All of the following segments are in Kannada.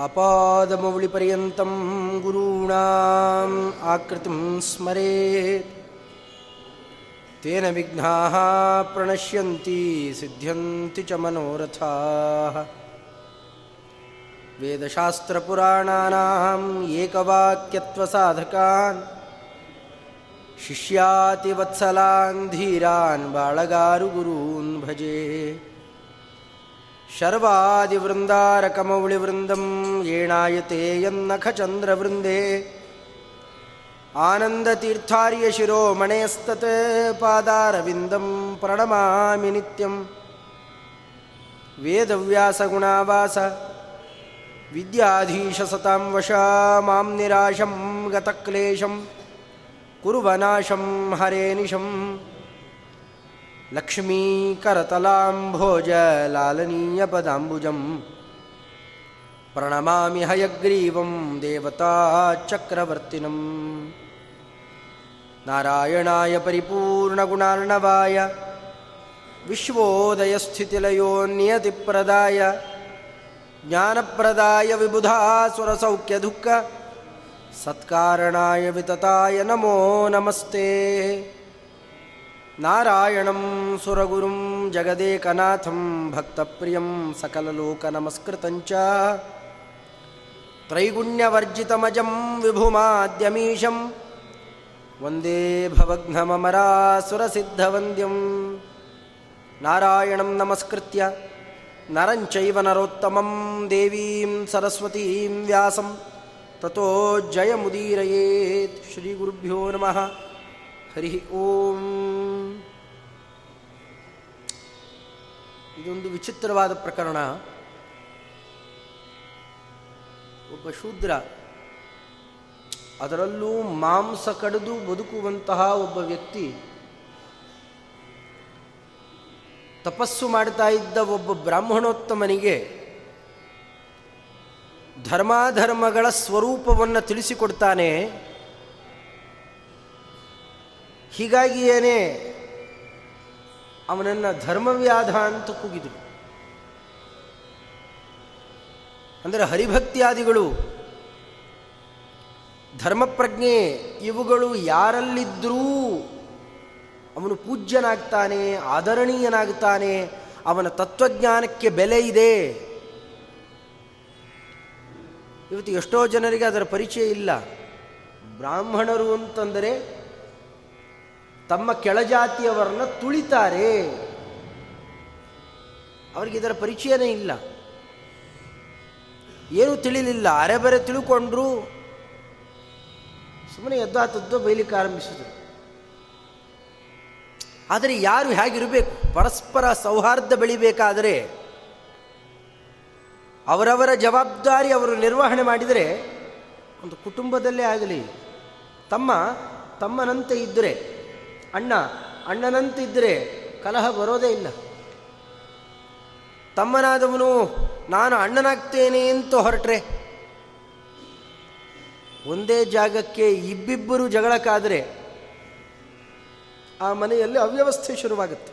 आपादमौलिपर्यन्तं गुरूणाम् आकृतिं स्मरेत्। तेन विघ्नाः प्रणश्यन्ति सिद्ध्यन्ति च मनोरथाः। वेदशास्त्रपुराणानाम् एकवाक्यत्वसाधकान् शिष्यातिवत्सलान् धीरान् बाळगारुगुरून् भजे ಏಣಾಯತೆ ಯನ್ನಖಚಂದ್ರವೃಂದೇ ಆನಂದತೀರ್ಥಾರ್ಯ ಶಿರೋಮಣೇಸ್ತತ್ ಪಾದಾರವಿಂದಂ ಪ್ರಣಮಾಮಿ ನಿತ್ಯಂ ವೇದವ್ಯಾಸಗುಣಾವಾಸ ವಿದ್ಯಾಧೀಶಸತಾಂ ವಶಾ ಮಾಂ ನಿರಾಶಂ ಗತಕ್ಲೇಶಂ ಕುರುವನಾಶಂ ಹರೇನಿಶಂ ಲಕ್ಷ್ಮೀಕರತಲಾಂ ಭೋಜಲಾಲನೀಯಪದಾಂಬುಜಂ ಪ್ರಣಮಾಮಿ ಹಯಗ್ರೀವಂ ದೇವತಾ ಚಕ್ರವರ್ತಿನಂ ನಾರಾಯಣಾಯ ಪರಿಪೂರ್ಣಗುಣಾರ್ಣವಾಯ ವಿಶ್ವೋದಯಸ್ಥಿತಿಲಯೋ ನಿಯತಿಪ್ರದಾಯ ಜ್ಞಾನಪ್ರದಾಯ ವಿಬುಧಾಸುರಸೌಖ್ಯದುಃಖ ಸತ್ಕಾರಣಾಯ ವಿತತಾಯ ನಮೋ ನಮಸ್ತೆ ನಾರಾಯಣಂ ಸುರಗುರುಂ ಜಗದೇಕನಾಥಂ ಭಕ್ತಪ್ರಿಯಂ ಸಕಲಲೋಕನಮಸ್ಕೃತಂಚ ತ್ರೈಗುಣ್ಯವರ್ಜಿತಮಜಂ ವಿಭುಮಾದ್ಯಮೀಶಂ. ವಂದೇ ಭವಘ್ನಮರಾಸುರಸಿದ್ಧವಂದ್ಯಂ ನಾರಾಯಣಂ ನಮಸ್ಕೃತ್ಯ. ನರಂಚೈವ ನರೋತ್ತಮಂ ದೇವೀಂ ಸರಸ್ವತೀಂ ವ್ಯಾಸಂ. ತಥೋ ಶ್ರೀ ಗುರುಭ್ಯೋ ನಮಃ. ಹರಿ ಓಂ. ಇದೊಂದು ವಿಚಿತ್ರವಾದ ಪ್ರಕರಣ. ಒಬ್ಬ ಶೂದ್ರ, ಅದರಲ್ಲೂ ಮಾಂಸ ಕಡಿದು ಬದುಕುವಂತಹ ಒಬ್ಬ ವ್ಯಕ್ತಿ, ತಪಸ್ಸು ಮಾಡ್ತಾ ಇದ್ದ ಒಬ್ಬ ಬ್ರಾಹ್ಮಣೋತ್ತಮನಿಗೆ ಧರ್ಮಾಧರ್ಮಗಳ ಸ್ವರೂಪವನ್ನು ತಿಳಿಸಿಕೊಡ್ತಾನೆ. ಹೀಗಾಗಿಯೇನೆ ಅವನನ್ನು ಧರ್ಮವ್ಯಾಧ ಅಂತ ಕೂಗಿದರು ಅಂದರೆ ಹರಿಭಕ್ತಿಯಾದಿಗಳು. ಧರ್ಮಪ್ರಜ್ಞೆ ಇವುಗಳು ಯಾರಲ್ಲಿದ್ದರೂ ಅವನು ಪೂಜ್ಯನಾಗ್ತಾನೆ, ಆದರಣೀಯನಾಗ್ತಾನೆ, ಅವನ ತತ್ವಜ್ಞಾನಕ್ಕೆ ಬೆಲೆ ಇದೆ. ಇವತ್ತು ಎಷ್ಟೋ ಜನರಿಗೆ ಅದರ ಪರಿಚಯ ಇಲ್ಲ. ಬ್ರಾಹ್ಮಣರು ಅಂತಂದರೆ ತಮ್ಮ ಕೆಳಜಾತಿಯವರನ್ನ ತುಳಿತಾರೆ. ಅವರಿಗೆ ಇದರ ಪರಿಚಯನೇ ಇಲ್ಲ. ಏನೂ ತಿಳಿಲಿಲ್ಲ. ಅರೆಬರೆ ತಿಳ್ಕೊಂಡ್ರು. ಸುಮ್ಮನೆ ಎದ್ದಾತದ್ದು ಬೈಲಿಕ್ಕೆ ಆರಂಭಿಸಿದರು. ಆದರೆ ಯಾರು ಹೇಗಿರಬೇಕು? ಪರಸ್ಪರ ಸೌಹಾರ್ದ ಬೆಳಿಬೇಕಾದರೆ ಅವರವರ ಜವಾಬ್ದಾರಿ ಅವರು ನಿರ್ವಹಣೆ ಮಾಡಿದರೆ ಒಂದು ಕುಟುಂಬದಲ್ಲೇ ಆಗಲಿ, ತಮ್ಮ ತಮ್ಮನಂತೆ ಇದ್ದರೆ, ಅಣ್ಣ, ಅಣ್ಣನಂತೆ ಇದ್ದರೆ ಕಲಹ ಬರೋದೇ ಇಲ್ಲ. ತಮ್ಮನಾದವನು ನಾನು ಅಣ್ಣನಾಗ್ತೇನೆ ಅಂತ ಹೊರಟ್ರೆ, ಒಂದೇ ಜಾಗಕ್ಕೆ ಇಬ್ಬಿಬ್ಬರು ಜಗಳಕ್ಕಾದರೆ ಆ ಮನೆಯಲ್ಲಿ ಅವ್ಯವಸ್ಥೆ ಶುರುವಾಗುತ್ತೆ.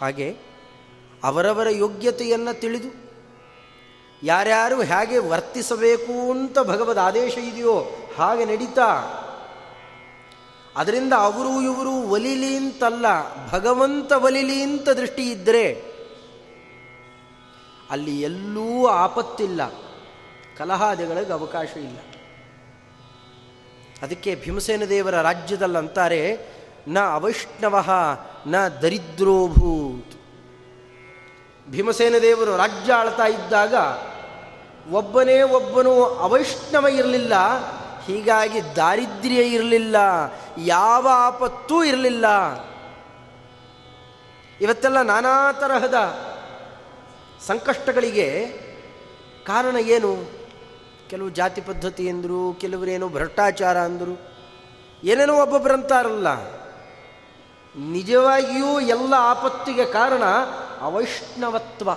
ಹಾಗೆ ಅವರವರ ಯೋಗ್ಯತೆಯನ್ನು ತಿಳಿದು ಯಾರ್ಯಾರು ಹೇಗೆ ವರ್ತಿಸಬೇಕು ಅಂತ ಭಗವದ್ ಆದೇಶ ಇದೆಯೋ ಹಾಗೆ ನಡೀತಾ, ಅದರಿಂದ ಅವರು ಇವರು ಒಲಿಲಿ ಅಂತಲ್ಲ, ಭಗವಂತ ಒಲಿಲಿ ಅಂತ ದೃಷ್ಟಿ ಇದ್ದರೆ ಅಲ್ಲಿ ಎಲ್ಲೂ ಆಪತ್ತಿಲ್ಲ. ಕಲಹಾದಿಗಳಿಗೆ ಅವಕಾಶ ಇಲ್ಲ. ಅದಕ್ಕೆ ಭೀಮಸೇನ ದೇವರ ರಾಜ್ಯದಲ್ಲಂತಾರೆ, ನ ಅವೈಷ್ಣವ, ನ ದರಿದ್ರೋಭೂತ್ ಭೀಮಸೇನ ದೇವರು ರಾಜ್ಯ ಆಳ್ತಾ ಇದ್ದಾಗ ಒಬ್ಬನೇ ಒಬ್ಬನು ಅವೈಷ್ಣವ ಇರಲಿಲ್ಲ, ಹೀಗಾಗಿ ದಾರಿದ್ರ್ಯ ಇರಲಿಲ್ಲ, ಯಾವ ಆಪತ್ತೂ ಇರಲಿಲ್ಲ. ಇವತ್ತೆಲ್ಲ ನಾನಾ ತರಹದ ಸಂಕಷ್ಟಗಳಿಗೆ ಕಾರಣ ಏನು? ಕೆಲವು ಜಾತಿ ಪದ್ಧತಿ ಎಂದರು ಕೆಲವರೇನು ಭ್ರಷ್ಟಾಚಾರ ಅಂದರು, ಏನೇನೋ ಒಬ್ಬೊಬ್ಬರಂತಾರಲ್ಲ ನಿಜವಾಗಿಯೂ ಎಲ್ಲ ಆಪತ್ತಿಗೆ ಕಾರಣ ಅವೈಷ್ಣವತ್ವ.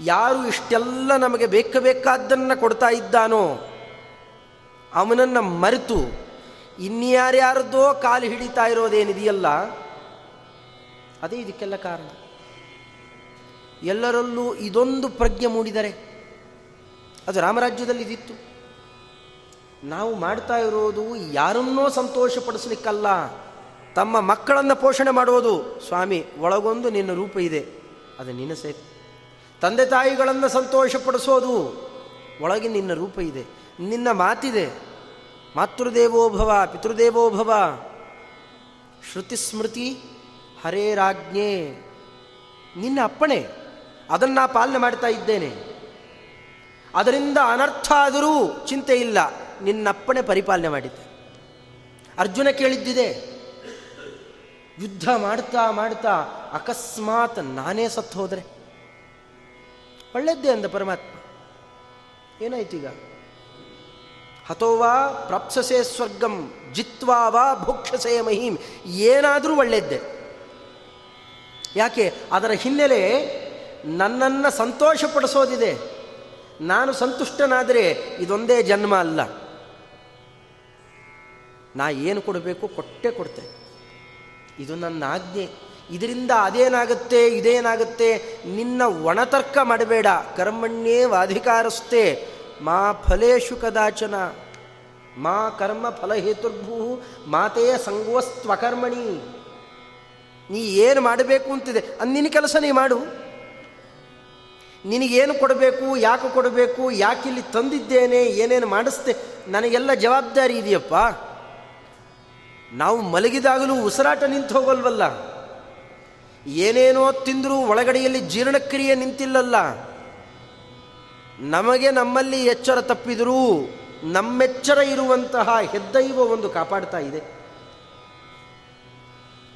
ಯಾರು ಇಷ್ಟೆಲ್ಲ ನಮಗೆ ಬೇಕಾದ್ದನ್ನು ಕೊಡ್ತಾ ಇದ್ದಾನೋ, ಅವನನ್ನು ಮರೆತು ಇನ್ಯಾರ್ಯಾರದ್ದೋ ಕಾಲು ಹಿಡಿತಾ ಇರೋದೇನಿದೆಯಲ್ಲ, ಅದೇ ಇದಕ್ಕೆಲ್ಲ ಕಾರಣ. ಎಲ್ಲರಲ್ಲೂ ಇದೊಂದು ಪ್ರಜ್ಞೆ ಮೂಡಿದರೆ ಅದು ರಾಮರಾಜ್ಯದಲ್ಲಿ ಇದಿತ್ತು. ನಾವು ಮಾಡ್ತಾ ಇರೋದು ಯಾರನ್ನೋ ಸಂತೋಷಪಡಿಸ್ಲಿಕ್ಕಲ್ಲ. ತಮ್ಮ ಮಕ್ಕಳನ್ನು ಪೋಷಣೆ ಮಾಡುವುದು. ಸ್ವಾಮಿ, ಒಳಗೊಂದು ನಿನ್ನ ರೂಪ ಇದೆ. ಅದು ನಿನ್ನ ಸೇವೆ ತಂದೆ ತಾಯಿಗಳನ್ನು ಸಂತೋಷಪಡಿಸೋದು ಒಳಗೆ ನಿನ್ನ ರೂಪ ಇದೆ. ನಿನ್ನ ಮಾತಿದೆ. ಮಾತೃದೇವೋಭವ ಪಿತೃದೇವೋಭವ ಶ್ರುತಿ ಸ್ಮೃತಿ ಹರೇರಾಜ್ಞೆ ನಿನ್ನ ಅಪ್ಪಣೆ. ಅದನ್ನು ಪಾಲನೆ ಮಾಡ್ತಾ ಇದ್ದೇನೆ. ಅದರಿಂದ ಅನರ್ಥ ಆದರೂ ಚಿಂತೆ ಇಲ್ಲ. ನಿನ್ನಪ್ಪಣೆ ಪರಿಪಾಲನೆ ಮಾಡಿದ್ದೆ. ಅರ್ಜುನ ಕೇಳಿದ್ದಿದೆ. ಯುದ್ಧ ಮಾಡ್ತಾ ಮಾಡ್ತಾ ಅಕಸ್ಮಾತ್ ನಾನೇ ಸತ್ತು ಹೋದರೆ. ಒಳ್ಳೆದ್ದೇ ಅಂದ ಪರಮಾತ್ಮ. ಏನಾಯ್ತೀಗ ಹತೋವಾ ಪ್ರಾಪ್ಸಸೆ ಸ್ವರ್ಗಂ, ಜಿತ್ವಾ ವಾ ಭೋಕ್ಷಸೆ ಏನಾದರೂ ಒಳ್ಳೆದ್ದೆ. ಯಾಕೆ? ಅದರ ಹಿನ್ನೆಲೆ ನನ್ನನ್ನು ಸಂತೋಷಪಡಿಸೋದಿದೆ. ನಾನು ಸಂತುಷ್ಟನಾದರೆ ಇದೊಂದೇ ಜನ್ಮ ಅಲ್ಲ. ನಾ ಏನು ಕೊಡಬೇಕು ಕೊಟ್ಟೆ ಕೊಡ್ತೆ. ಇದು ನನ್ನ ಆಜ್ಞೆ. ಇದರಿಂದ ಅದೇನಾಗುತ್ತೆ, ಇದೇನಾಗುತ್ತೆ, ನಿನ್ನ ಒಣತರ್ಕ ಮಾಡಬೇಡ. ಕರ್ಮಣ್ಯೇ ವಾಧಿಕಾರಸ್ತೆ. ಮಾ ಫಲೇಶು ಕದಾಚನ. ಮಾ ಕರ್ಮ ಫಲಹೇತುರ್ಭೂ ಮಾತೆಯ ಸಂಗೋಸ್ತ್ವಕರ್ಮಣಿ ನೀ ಏನು ಮಾಡಬೇಕು ಅಂತಿದೆ? ಅಂದಿನ ಕೆಲಸ ನೀ ಮಾಡು. ನಿನಗೇನು ಕೊಡಬೇಕು, ಯಾಕೆ ಕೊಡಬೇಕು ಯಾಕೆ ಇಲ್ಲಿ ತಂದಿದ್ದೇನೆ, ಏನೇನು ಮಾಡಿಸ್ತೆ, ನನಗೆಲ್ಲ ಜವಾಬ್ದಾರಿ ಇದೆಯಪ್ಪ. ನಾವು ಮಲಗಿದಾಗಲೂ ಉಸಿರಾಟ ನಿಂತು ಹೋಗಲ್ವಲ್ಲ? ಏನೇನೋ ತಿಂದರೂ ಒಳಗಡೆಯಲ್ಲಿ ಜೀರ್ಣಕ್ರಿಯೆ ನಿಂತಿಲ್ಲಲ್ಲ? ನಮಗೆ ನಮ್ಮಲ್ಲಿ ಎಚ್ಚರ ತಪ್ಪಿದರೂ, ನಮ್ಮೆಚ್ಚರ ಇರುವಂತಹ ಹೆದ್ದೈವ ಒಂದು ಕಾಪಾಡ್ತಾ ಇದೆ.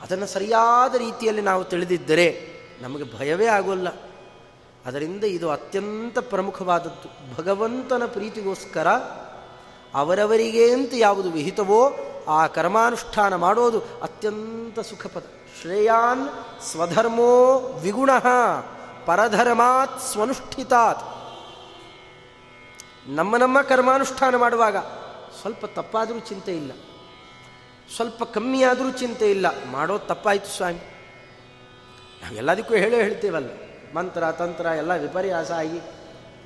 ಅದನ್ನು ಸರಿಯಾದ ರೀತಿಯಲ್ಲಿ ನಾವು ತಿಳಿದಿದ್ದರೆ ನಮಗೆ ಭಯವೇ ಆಗೋಲ್ಲ. ಅದರಿಂದ ಇದು ಅತ್ಯಂತ ಪ್ರಮುಖವಾದದ್ದು. ಭಗವಂತನ ಪ್ರೀತಿಗೋಸ್ಕರ ಅವರವರಿಗೆ ಅಂತ ಯಾವುದು ವಿಹಿತವೋ ಆ ಕರ್ಮಾನುಷ್ಠಾನ ಮಾಡೋದು ಅತ್ಯಂತ ಸುಖಪದ. ಶ್ರೇಯಾನ್ ಸ್ವಧರ್ಮೋ ವಿಗುಣ, ಪರಧರ್ಮಾತ್ ಸ್ವನುಷ್ಠಿತಾತ್. ನಮ್ಮ ನಮ್ಮ ಕರ್ಮಾನುಷ್ಠಾನ ಮಾಡುವಾಗ ಸ್ವಲ್ಪ ತಪ್ಪಾದರೂ ಚಿಂತೆ ಇಲ್ಲ. ಸ್ವಲ್ಪ ಕಮ್ಮಿಯಾದರೂ ಚಿಂತೆ ಇಲ್ಲ. ಮಾಡೋದು ತಪ್ಪಾಯಿತು ಸ್ವಾಮಿ. ನಾವೆಲ್ಲದಕ್ಕೂ ಹೇಳೇ ಹೇಳ್ತೀವಲ್ಲ. ಮಂತ್ರ, ತಂತ್ರ, ಎಲ್ಲ ವಿಪರ್ಯಾಸ ಆಗಿ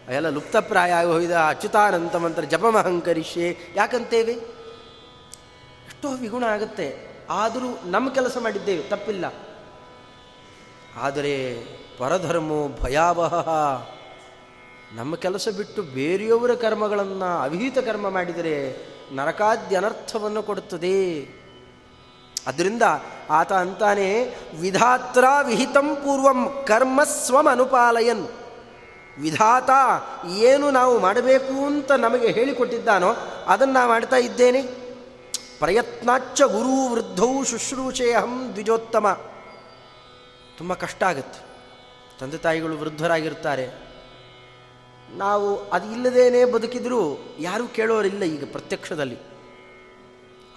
ಎಲ್ಲ ಲುಪ್ತಪ್ರಾಯ ಆಗಿ ಹೋಗಿದ. ಅಚ್ಯುತಾನಂತ ಮಂತ್ರ, ಜಪಮಹಂಕರಿಷ್ಯೆ, ಯಾಕಂತೇವೆ? ಎಷ್ಟೋ ವಿಗುಣ ಆಗುತ್ತೆ. ಆದರೂ ನಮ್ಮ ಕೆಲಸ ಮಾಡಿದ್ದೇವೆ, ತಪ್ಪಿಲ್ಲ. ಆದರೆ ಪರಧರ್ಮೋ ಭಯಾವಹ. ನಮ್ಮ ಕೆಲಸ ಬಿಟ್ಟು ಬೇರೆಯವರ ಕರ್ಮಗಳನ್ನು, ಅವಿಹಿತ ಕರ್ಮ ಮಾಡಿದರೆ ನರಕಾದ್ಯನರ್ಥವನ್ನು ಕೊಡುತ್ತದೆ. ಅದರಿಂದ ಆತ ಅಂತಾನೆ, ವಿಧಾತ್ರ ವಿಹಿತಂ ಪೂರ್ವಂ ಕರ್ಮ ಸ್ವಂ ಅನುಪಾಲಯನ್. ವಿಧಾತ, ಏನು ನಾವು ಮಾಡಬೇಕು ಅಂತ ನಮಗೆ ಹೇಳಿಕೊಟ್ಟಿದ್ದಾನೋ ಅದನ್ನು ಮಾಡ್ತಾ ಇದ್ದೇನೆ. ಪ್ರಯತ್ನಾಚ್ಚ ಗುರು ವೃದ್ಧೌ ಶುಶ್ರೂಷೆಯಹಂ ದ್ವಿಜೋತ್ತಮ. ತುಂಬ ಕಷ್ಟ ಆಗುತ್ತೆ. ತಂದೆ ತಾಯಿಗಳು ವೃದ್ಧರಾಗಿರ್ತಾರೆ. ನಾವು ಅದು ಇಲ್ಲದೇನೆ ಬದುಕಿದರೂ ಯಾರೂ ಕೇಳೋರಿಲ್ಲ ಈಗ ಪ್ರತ್ಯಕ್ಷದಲ್ಲಿ.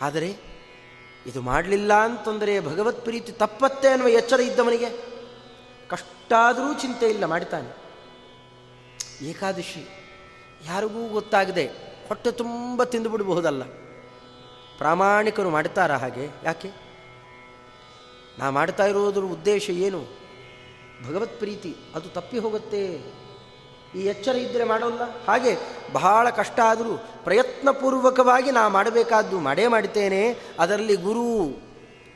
ಆದರೆ ಇದು ಮಾಡಲಿಲ್ಲ ಅಂತಂದರೆ ಭಗವತ್ ಪ್ರೀತಿ ತಪ್ಪತ್ತೆ ಅನ್ನುವ ಎಚ್ಚರ ಇದ್ದವನಿಗೆ ಕಷ್ಟಾದರೂ ಚಿಂತೆ ಇಲ್ಲ ಮಾಡ್ತಾನೆ. ಏಕಾದಶಿ, ಯಾರಿಗೂ ಗೊತ್ತಾಗದೆ ಹೊಟ್ಟೆ ತುಂಬ ತಿಂದುಬಿಡಬಹುದಲ್ಲ ಪ್ರಾಮಾಣಿಕರು ಮಾಡ್ತಾರ ಹಾಗೆ? ಯಾಕೆ? ನಾ ಮಾಡ್ತಾ ಇರೋದ್ರ ಉದ್ದೇಶ ಏನು? ಭಗವತ್ ಪ್ರೀತಿ, ಅದು ತಪ್ಪಿ ಹೋಗುತ್ತೆ. ಈ ಎಚ್ಚರ ಇದ್ದರೆ ಮಾಡೋಲ್ಲ? ಹಾಗೆ ಬಹಳ ಕಷ್ಟ ಆದರೂ ಪ್ರಯತ್ನಪೂರ್ವಕವಾಗಿ ನಾ ಮಾಡಬೇಕಾದ್ದು ಮಾಡೇ ಮಾಡ್ತೇನೆ ಅದರಲ್ಲಿ ಗುರು,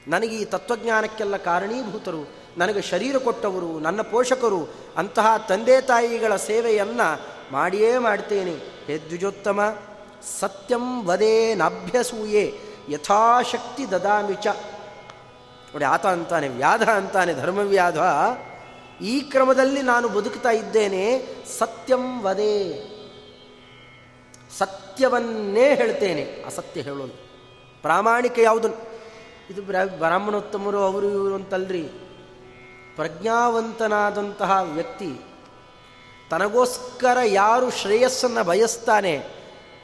ನನಗೆ ಈ ತತ್ವಜ್ಞಾನಕ್ಕೆಲ್ಲ ಕಾರಣೀಭೂತರು, ನನಗೆ ಶರೀರ ಕೊಟ್ಟವರು, ನನ್ನ ಪೋಷಕರು, ಅಂತಹ ತಂದೆ ತಾಯಿಗಳ ಸೇವೆಯನ್ನು ಮಾಡಿಯೇ ಮಾಡ್ತೇನೆ. ಹೇ ದ್ವಿಜೋತ್ತಮ ಸತ್ಯಂ ವದೇ ನಾಭ್ಯಸೂಯೆ, ಯಥಾಶಕ್ತಿ ದದಾಮಿಚ ನೋಡಿ ಆತ ಅಂತಾನೆ, ವ್ಯಾಧ ಅಂತಾನೆ, ಧರ್ಮವ್ಯಾಧ. ಈ ಕ್ರಮದಲ್ಲಿ ನಾನು ಬದುಕ್ತಾ ಇದ್ದೇನೆ, ಸತ್ಯಂ ವದೇ. ಸತ್ಯವನ್ನೇ ಹೇಳ್ತೇನೆ. ಅಸತ್ಯ ಹೇಳೋದು. ಪ್ರಾಮಾಣಿಕ ಯಾವುದು ಇದು ಬ್ರಾಹ್ಮಣೋತ್ತಮರು, ಅವರು ಇವರು ಅಂತಲ್ರಿ. ಪ್ರಜ್ಞಾವಂತನಾದಂತಹ ವ್ಯಕ್ತಿ ತನಗೋಸ್ಕರ ಯಾರು ಶ್ರೇಯಸ್ಸನ್ನು ಬಯಸ್ತಾನೆ,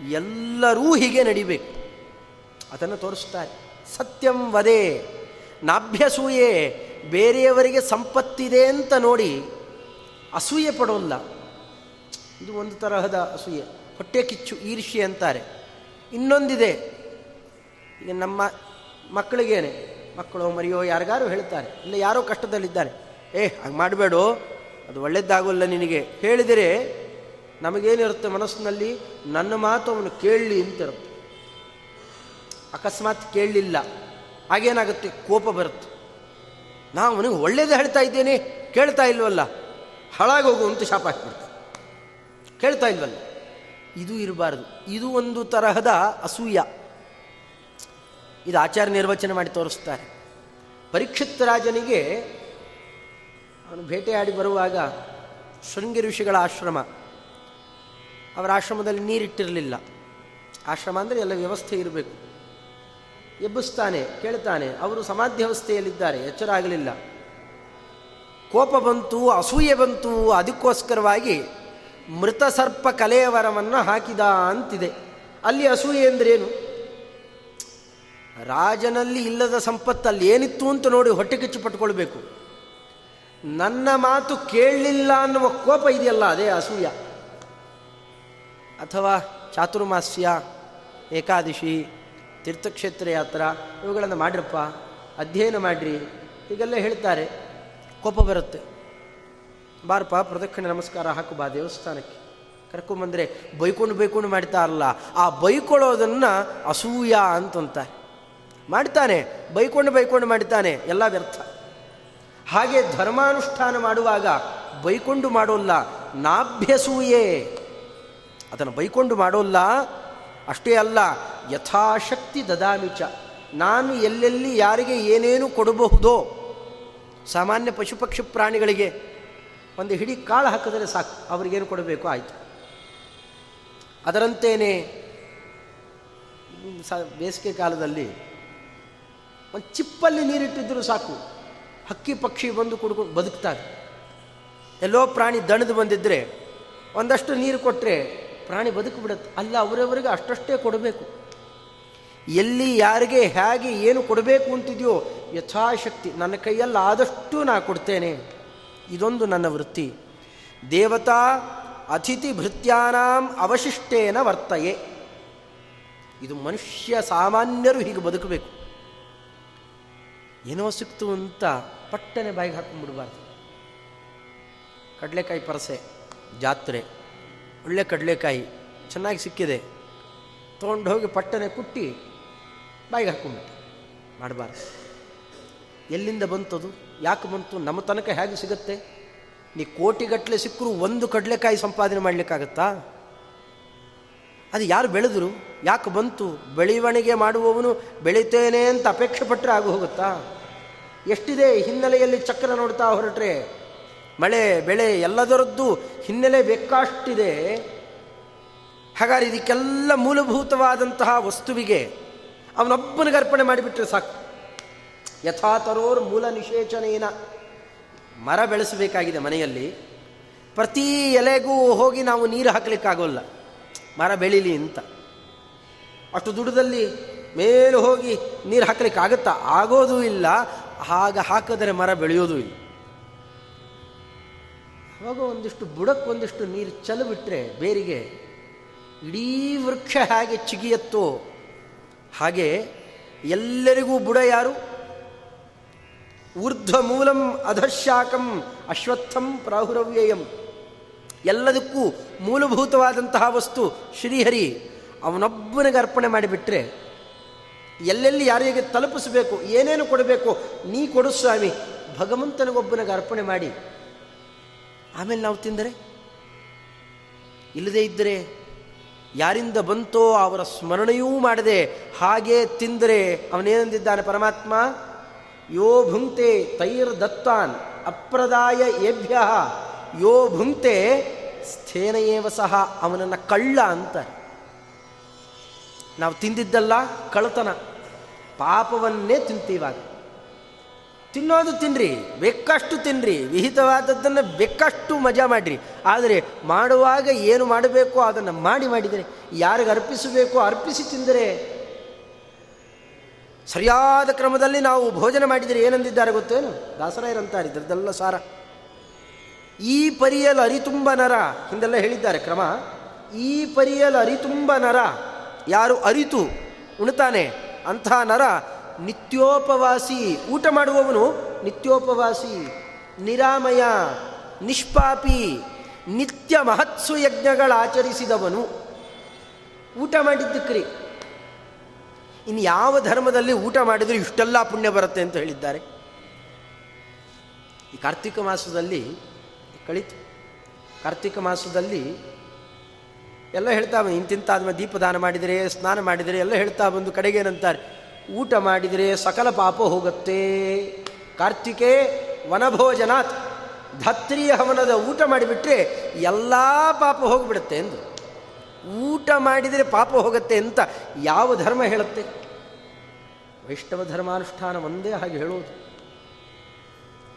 ಎಲ್ಲರೂ ಹೀಗೆ ನಡಿಬೇಕು. ಅದನ್ನು ತೋರಿಸ್ತಾರೆ. ಸತ್ಯಂ ವದೇ. ನಾಭ್ಯಸೂಯೆ. ಬೇರೆಯವರಿಗೆ ಸಂಪತ್ತಿದೆ ಅಂತ ನೋಡಿ ಅಸೂಯೆ ಪಡೋಲ್ಲ. ಇದು ಒಂದು ತರಹದ ಅಸೂಯೆ. ಹೊಟ್ಟೆ ಕಿಚ್ಚು, ಈರ್ಷ್ಯೆ ಅಂತಾರೆ. ಇನ್ನೊಂದಿದೆ, ಈಗ ನಮ್ಮ ಮಕ್ಕಳಿಗೇನೆ ಮಕ್ಕಳು, ಮರಿಯೋ, ಯಾರಿಗಾರು ಹೇಳ್ತಾರೆ. ಇಲ್ಲ, ಯಾರೋ ಕಷ್ಟದಲ್ಲಿದ್ದಾರೆ. ಏ, ಹಂಗೆ ಮಾಡಬೇಡು, ಅದು ಒಳ್ಳೆಯದಾಗೋಲ್ಲ ನಿನಗೆ. ಹೇಳಿದರೆ ನಮಗೇನಿರುತ್ತೆ ಮನಸ್ಸಿನಲ್ಲಿ, ನನ್ನ ಮಾತು ಅವನು ಕೇಳಲಿ ಅಂತಿರುತ್ತೆ. ಅಕಸ್ಮಾತ್ ಕೇಳಲಿಲ್ಲ. ಹಾಗೇನಾಗುತ್ತೆ? ಕೋಪ ಬರುತ್ತೆ. ನಾವು ಅವನಿಗೆ ಒಳ್ಳೇದು ಹೇಳ್ತಾ ಇದ್ದೇನೆ. ಕೇಳ್ತಾ ಇಲ್ವಲ್ಲ? ಹಾಳಾಗೋಗು ಅಂತ ಶಾಪ ಹಾಕ್ಬಿಡ್ತು. ಕೇಳ್ತಾ ಇಲ್ವಲ್ಲ? ಇದು ಇರಬಾರ್ದು. ಇದು ಒಂದು ತರಹದ ಅಸೂಯ. ಇದು ಆಚಾರ ನಿರ್ವಚನ ಮಾಡಿ ತೋರಿಸ್ತಾರೆ. ಪರೀಕ್ಷಿತ್ ರಾಜನಿಗೆ ಅವನು ಭೇಟೆಯಾಡಿ ಬರುವಾಗ ಶೃಂಗಿ ಋಷಿಗಳ ಆಶ್ರಮ. ಅವರ ಆಶ್ರಮದಲ್ಲಿ ನೀರಿಟ್ಟಿರಲಿಲ್ಲ. ಆಶ್ರಮ ಅಂದರೆ ಎಲ್ಲ ವ್ಯವಸ್ಥೆ ಇರಬೇಕು. ಎಬ್ಬಿಸ್ತಾನೆ, ಕೇಳ್ತಾನೆ, ಅವರು ಸಮಾಧ್ಯವಸ್ಥೆಯಲ್ಲಿದ್ದಾರೆ ಎಚ್ಚರ ಆಗಲಿಲ್ಲ. ಕೋಪ ಬಂತು, ಅಸೂಯೆ ಬಂತು, ಅದಕ್ಕೋಸ್ಕರವಾಗಿ ಮೃತ ಸರ್ಪ ಕಲೆಯವರವನ್ನು ಹಾಕಿದ ಅಂತಿದೆ. ಅಲ್ಲಿ ಅಸೂಯೆ ಅಂದ್ರೇನು ರಾಜನಲ್ಲಿ ಇಲ್ಲದ ಸಂಪತ್ತಲ್ಲಿ ಏನಿತ್ತು ಅಂತ ನೋಡಿ ಹೊಟ್ಟೆ ಕಿಚ್ಚು ಪಟ್ಕೊಳ್ಬೇಕು. ನನ್ನ ಮಾತು ಕೇಳಲಿಲ್ಲ ಅನ್ನುವ ಕೋಪ ಇದೆಯಲ್ಲ, ಅದೇ ಅಸೂಯ. ಅಥವಾ ಚಾತುರ್ಮಾಸ್ಯ, ಏಕಾದಶಿ ತೀರ್ಥಕ್ಷೇತ್ರ ಯಾತ್ರ, ಇವುಗಳನ್ನು ಮಾಡ್ರಪ್ಪ, ಅಧ್ಯಯನ ಮಾಡ್ರಿ. ಹೀಗೆಲ್ಲ ಹೇಳ್ತಾರೆ. ಕೋಪ ಬರುತ್ತೆ. ಬಾರಪ್ಪ, ಪ್ರದಕ್ಷಿಣೆ ನಮಸ್ಕಾರ ಹಾಕು ಬಾ ದೇವಸ್ಥಾನಕ್ಕೆ. ಕರ್ಕೊಂಬಂದರೆ ಬೈಕೊಂಡು ಬೈಕೊಂಡು ಮಾಡ್ತಾರಲ್ಲ ಆ ಬೈಕೊಳ್ಳೋದನ್ನು ಅಸೂಯ ಅಂತಂತಾರೆ. ಮಾಡ್ತಾನೆ, ಬೈಕೊಂಡು ಬೈಕೊಂಡು ಮಾಡ್ತಾನೆ, ಎಲ್ಲ ವ್ಯರ್ಥ. ಹಾಗೆ ಧರ್ಮಾನುಷ್ಠಾನ ಮಾಡುವಾಗ ಬೈಕೊಂಡು ಮಾಡೋಲ್ಲ, ನಾಭ್ಯಸೂಯೇ. ಅದನ್ನು ಬೈಕೊಂಡು ಮಾಡೋಲ್ಲ ಅಷ್ಟೇ ಅಲ್ಲ, ಯಥಾಶಕ್ತಿ ದದಾಮಿಚ ನಾನು ಎಲ್ಲೆಲ್ಲಿ ಯಾರಿಗೆ ಏನೇನು ಕೊಡಬಹುದೋ, ಸಾಮಾನ್ಯ ಪಶು ಪಕ್ಷಿ ಪ್ರಾಣಿಗಳಿಗೆ ಒಂದು ಹಿಡಿ ಕಾಳು ಹಾಕಿದರೆ ಸಾಕು, ಅವರಿಗೇನು ಕೊಡಬೇಕು? ಆಯಿತು. ಅದರಂತೇನೆ ಬೇಸಿಗೆ ಕಾಲದಲ್ಲಿ ಒಂದು ಚಿಪ್ಪಲ್ಲಿ ನೀರಿಟ್ಟಿದ್ದರೂ ಸಾಕು, ಹಕ್ಕಿ ಪಕ್ಷಿ ಬಂದು ಕುಡ್ಕೊಂಡು ಬದುಕ್ತಾರೆ. ಎಲ್ಲೋ ಪ್ರಾಣಿ ದಣದು ಬಂದಿದ್ದರೆ ಒಂದಷ್ಟು ನೀರು ಕೊಟ್ಟರೆ ಪ್ರಾಣಿ ಬದುಕು ಬಿಡುತ್ತೆ ಅಲ್ಲ, ಅವರವರಿಗೆ ಅಷ್ಟಷ್ಟೇ ಕೊಡಬೇಕು. ಎಲ್ಲಿ ಯಾರಿಗೆ ಹೇಗೆ ಏನು ಕೊಡಬೇಕು ಅಂತಿದೆಯೋ ಯಥಾಶಕ್ತಿ, ನನ್ನ ಕೈಯಲ್ಲಿ ಆದಷ್ಟು ನಾ ಕೊಡ್ತೇನೆ. ಇದೊಂದು ನನ್ನ ವೃತ್ತಿ. ದೇವತಾ ಅತಿಥಿ ಭೃತ್ಯಾನಾಂ ಅವಶಿಷ್ಟೇನ ವರ್ತಯೇ. ಇದು ಮನುಷ್ಯ ಸಾಮಾನ್ಯರು ಹೀಗೆ ಬದುಕಬೇಕು. ಏನೋ ಸಿಕ್ತು ಅಂತ ಪಟ್ಟನೆ ಬಾಯಿಗೆ ಹಾಕೊಂಡ್ಬಿಡ್ಬಾರ್ದು. ಕಡಲೆಕಾಯಿ ಪರಸೆ, ಜಾತ್ರೆ. ಒಳ್ಳೆ ಕಡಲೆಕಾಯಿ ಚೆನ್ನಾಗಿ ಸಿಕ್ಕಿದೆ. ತೊಗೊಂಡು ಹೋಗಿ ಪಟ್ಟನೆ ಕುಟ್ಟಿ ಬಾಯಿಗೆ ಹಾಕೊಂಡ್ಬಿಟ್ಟು. ಮಾಡಬಾರ್ದು. ಎಲ್ಲಿಂದ ಬಂತದು? ಯಾಕೆ ಬಂತು? ನಮ್ಮ ತನಕ ಹೇಗೆ ಸಿಗುತ್ತೆ? ನೀ ಕೋಟಿಗಟ್ಟಲೆ ಸಿಕ್ಕರೂ ಒಂದು ಕಡಲೆಕಾಯಿ ಸಂಪಾದನೆ ಮಾಡಲಿಕ್ಕಾಗತ್ತಾ? ಅದು ಯಾರು ಬೆಳೆದ್ರು? ಯಾಕೆ ಬಂತು? ಬೆಳವಣಿಗೆ ಮಾಡುವವನು ಬೆಳಿತೇನೆ ಅಂತ ಅಪೇಕ್ಷೆ ಪಟ್ಟರೆ ಆಗು ಹೋಗುತ್ತಾ ಎಷ್ಟಿದೆ ಹಿನ್ನೆಲೆಯಲ್ಲಿ ಚಕ್ರ ನೋಡ್ತಾ ಹೊರಟ್ರೆ? ಮಳೆ, ಬೆಳೆ ಎಲ್ಲದರದ್ದು ಹಿನ್ನೆಲೆ ಬೇಕಾಷ್ಟಿದೆ. ಹಾಗಾದ್ರೆ ಇದಕ್ಕೆಲ್ಲ ಮೂಲಭೂತವಾದಂತಹ ವಸ್ತುವಿಗೆ ಅವನೊಬ್ಬನಿಗೆ ಅರ್ಪಣೆ ಮಾಡಿಬಿಟ್ರೆ ಸಾಕು. ಯಥಾತರೋರ್ ಮೂಲ ನಿಷೇಚನೇನ. ಮರ ಬೆಳೆಸಬೇಕಾಗಿದೆ ಮನೆಯಲ್ಲಿ. ಪ್ರತಿ ಎಲೆಗೂ ಹೋಗಿ ನಾವು ನೀರು ಹಾಕಲಿಕ್ಕಾಗೋಲ್ಲ. ಮರ ಬೆಳೀಲಿ ಅಂತ. ಅಷ್ಟು ದುಡ್ಡದಲ್ಲಿ ಮೇಲೆ ಹೋಗಿ ನೀರು ಹಾಕಲಿಕ್ಕಾಗತ್ತಾ? ಆಗೋದೂ ಇಲ್ಲ. ಹಾಗೆ ಹಾಕಿದರೆ ಮರ ಬೆಳೆಯೋದೂ ಇಲ್ಲ. ಅವಾಗ ಒಂದಿಷ್ಟು ಬುಡಕ್ಕೆ ಒಂದಿಷ್ಟು ನೀರು ಚಲಬಿಟ್ರೆ ಬೇರಿಗೆ ಇಡೀ ವೃಕ್ಷ ಹಾಗೆ ಚಿಗಿಯತ್ತೋ? ಹಾಗೆ ಎಲ್ಲರಿಗೂ ಬುಡ ಯಾರು? ಊರ್ಧ್ವ ಮೂಲಂ ಅಧಶಾಕಂ ಅಶ್ವತ್ಥಂ ಪ್ರಾಹುರವ್ಯಯಂ. ಎಲ್ಲದಕ್ಕೂ ಮೂಲಭೂತವಾದಂತಹ ವಸ್ತು ಶ್ರೀಹರಿ ಅವನೊಬ್ಬನಿಗೆ ಅರ್ಪಣೆ ಮಾಡಿಬಿಟ್ರೆ ಎಲ್ಲೆಲ್ಲಿ ಯಾರಿಗೆ ತಲುಪಿಸಬೇಕು, ಏನೇನು ಕೊಡಬೇಕು, ನೀ ಕೊಡು ಸ್ವಾಮಿ. ಭಗವಂತನಿಗೊಬ್ಬನಿಗೆ ಅರ್ಪಣೆ ಮಾಡಿ ಆಮೇಲೆ ನಾವು ತಿಂದರೆ? ಇಲ್ಲದೇ ಇದ್ದರೆ ಯಾರಿಂದ ಬಂತೋ ಅವರ ಸ್ಮರಣೆಯೂ ಮಾಡದೆ ಹಾಗೆ ತಿಂದರೆ? ಅವನೇನಂದಿದ್ದಾನೆ ಪರಮಾತ್ಮ? ಯೋ ಭುಂಕ್ತೆ ತೈರ್ ದತ್ತಾನ್ ಅಪ್ರದಾಯ ಏಭ್ಯ. ಯೋ ಭುಂಕ್ತೆ ಸ್ಥೇನೆಯೇವ ಸಹ ಅವನನ್ನು ಕಳ್ಳ ಅಂತ. ನಾವು ತಿಂದಿದ್ದಲ್ಲ ಕಳತನ ಪಾಪವನ್ನೇ ತಿಂತೀವಾಗ ತಿನ್ನೋದು ತಿನ್ನಿರಿ ಬೇಕಷ್ಟು ತಿನ್ನಿರಿ ವಿಹಿತವಾದದ್ದನ್ನು ಬೇಕಷ್ಟು ಮಜಾ ಮಾಡಿರಿ. ಆದರೆ ಮಾಡುವಾಗ ಏನು ಮಾಡಬೇಕು ಅದನ್ನು ಮಾಡಿ ಮಾಡಿದರೆ, ಯಾರಿಗೆ ಅರ್ಪಿಸಬೇಕು ಅರ್ಪಿಸಿ ತಿಂದರೆ, ಸರಿಯಾದ ಕ್ರಮದಲ್ಲಿ ನಾವು ಭೋಜನ ಮಾಡಿದರೆ ಏನಂದಿದ್ದಾರೆ ಗೊತ್ತೇನು? ದಾಸರಾಯರಂತಾರೆ ಇದ್ರದ್ದೆಲ್ಲ ಸಾರ. ಈ ಪರಿಯಲು ಅರಿತುಂಬ ನರ, ಹಿಂದೆಲ್ಲ ಹೇಳಿದ್ದಾರೆ ಕ್ರಮ. ಈ ಪರಿಯಲು ಅರಿತುಂಬ ನರ, ಯಾರು ಅರಿತು ಉಣ್ತಾನೆ, ಅಂಥ ನರ ನಿತ್ಯೋಪವಾಸಿ, ಊಟ ಮಾಡುವವನು ನಿತ್ಯೋಪವಾಸಿ, ನಿರಾಮಯ, ನಿಷ್ಪಾಪಿ, ನಿತ್ಯ ಮಹತ್ಸು ಯಜ್ಞಗಳಾಚರಿಸಿದವನು ಊಟ ಮಾಡಿದ್ದಕ್ರಿ. ಇನ್ನು ಯಾವ ಧರ್ಮದಲ್ಲಿ ಊಟ ಮಾಡಿದರೆ ಇಷ್ಟೆಲ್ಲ ಪುಣ್ಯ ಬರುತ್ತೆ ಅಂತ ಹೇಳಿದ್ದಾರೆ. ಈ ಕಾರ್ತಿಕ ಮಾಸದಲ್ಲಿ ಕಳಿತು. ಕಾರ್ತಿಕ ಮಾಸದಲ್ಲಿ ಎಲ್ಲ ಹೇಳ್ತಾ ಇಂತಿಂತಾದ್ಮೇಲೆ ದೀಪದಾನ ಮಾಡಿದರೆ, ಸ್ನಾನ ಮಾಡಿದರೆ ಎಲ್ಲ ಹೇಳ್ತಾ ಬಂದು ಕಡೆಗೇನಂತಾರೆ. ಊಟ ಮಾಡಿದರೆ ಸಕಲ ಪಾಪ ಹೋಗುತ್ತೆ. ಕಾರ್ತಿಕೆ ವನಭೋಜನಾತ್. ಧತ್ರಿಯ ಹವನದ ಊಟ ಮಾಡಿಬಿಟ್ರೆ ಎಲ್ಲ ಪಾಪ ಹೋಗಿಬಿಡುತ್ತೆ ಎಂದು. ಊಟ ಮಾಡಿದರೆ ಪಾಪ ಹೋಗುತ್ತೆ ಅಂತ ಯಾವ ಧರ್ಮ ಹೇಳುತ್ತೆ? ವೈಷ್ಣವ ಧರ್ಮಾನುಷ್ಠಾನ ಒಂದೇ ಹಾಗೆ ಹೇಳುವುದು.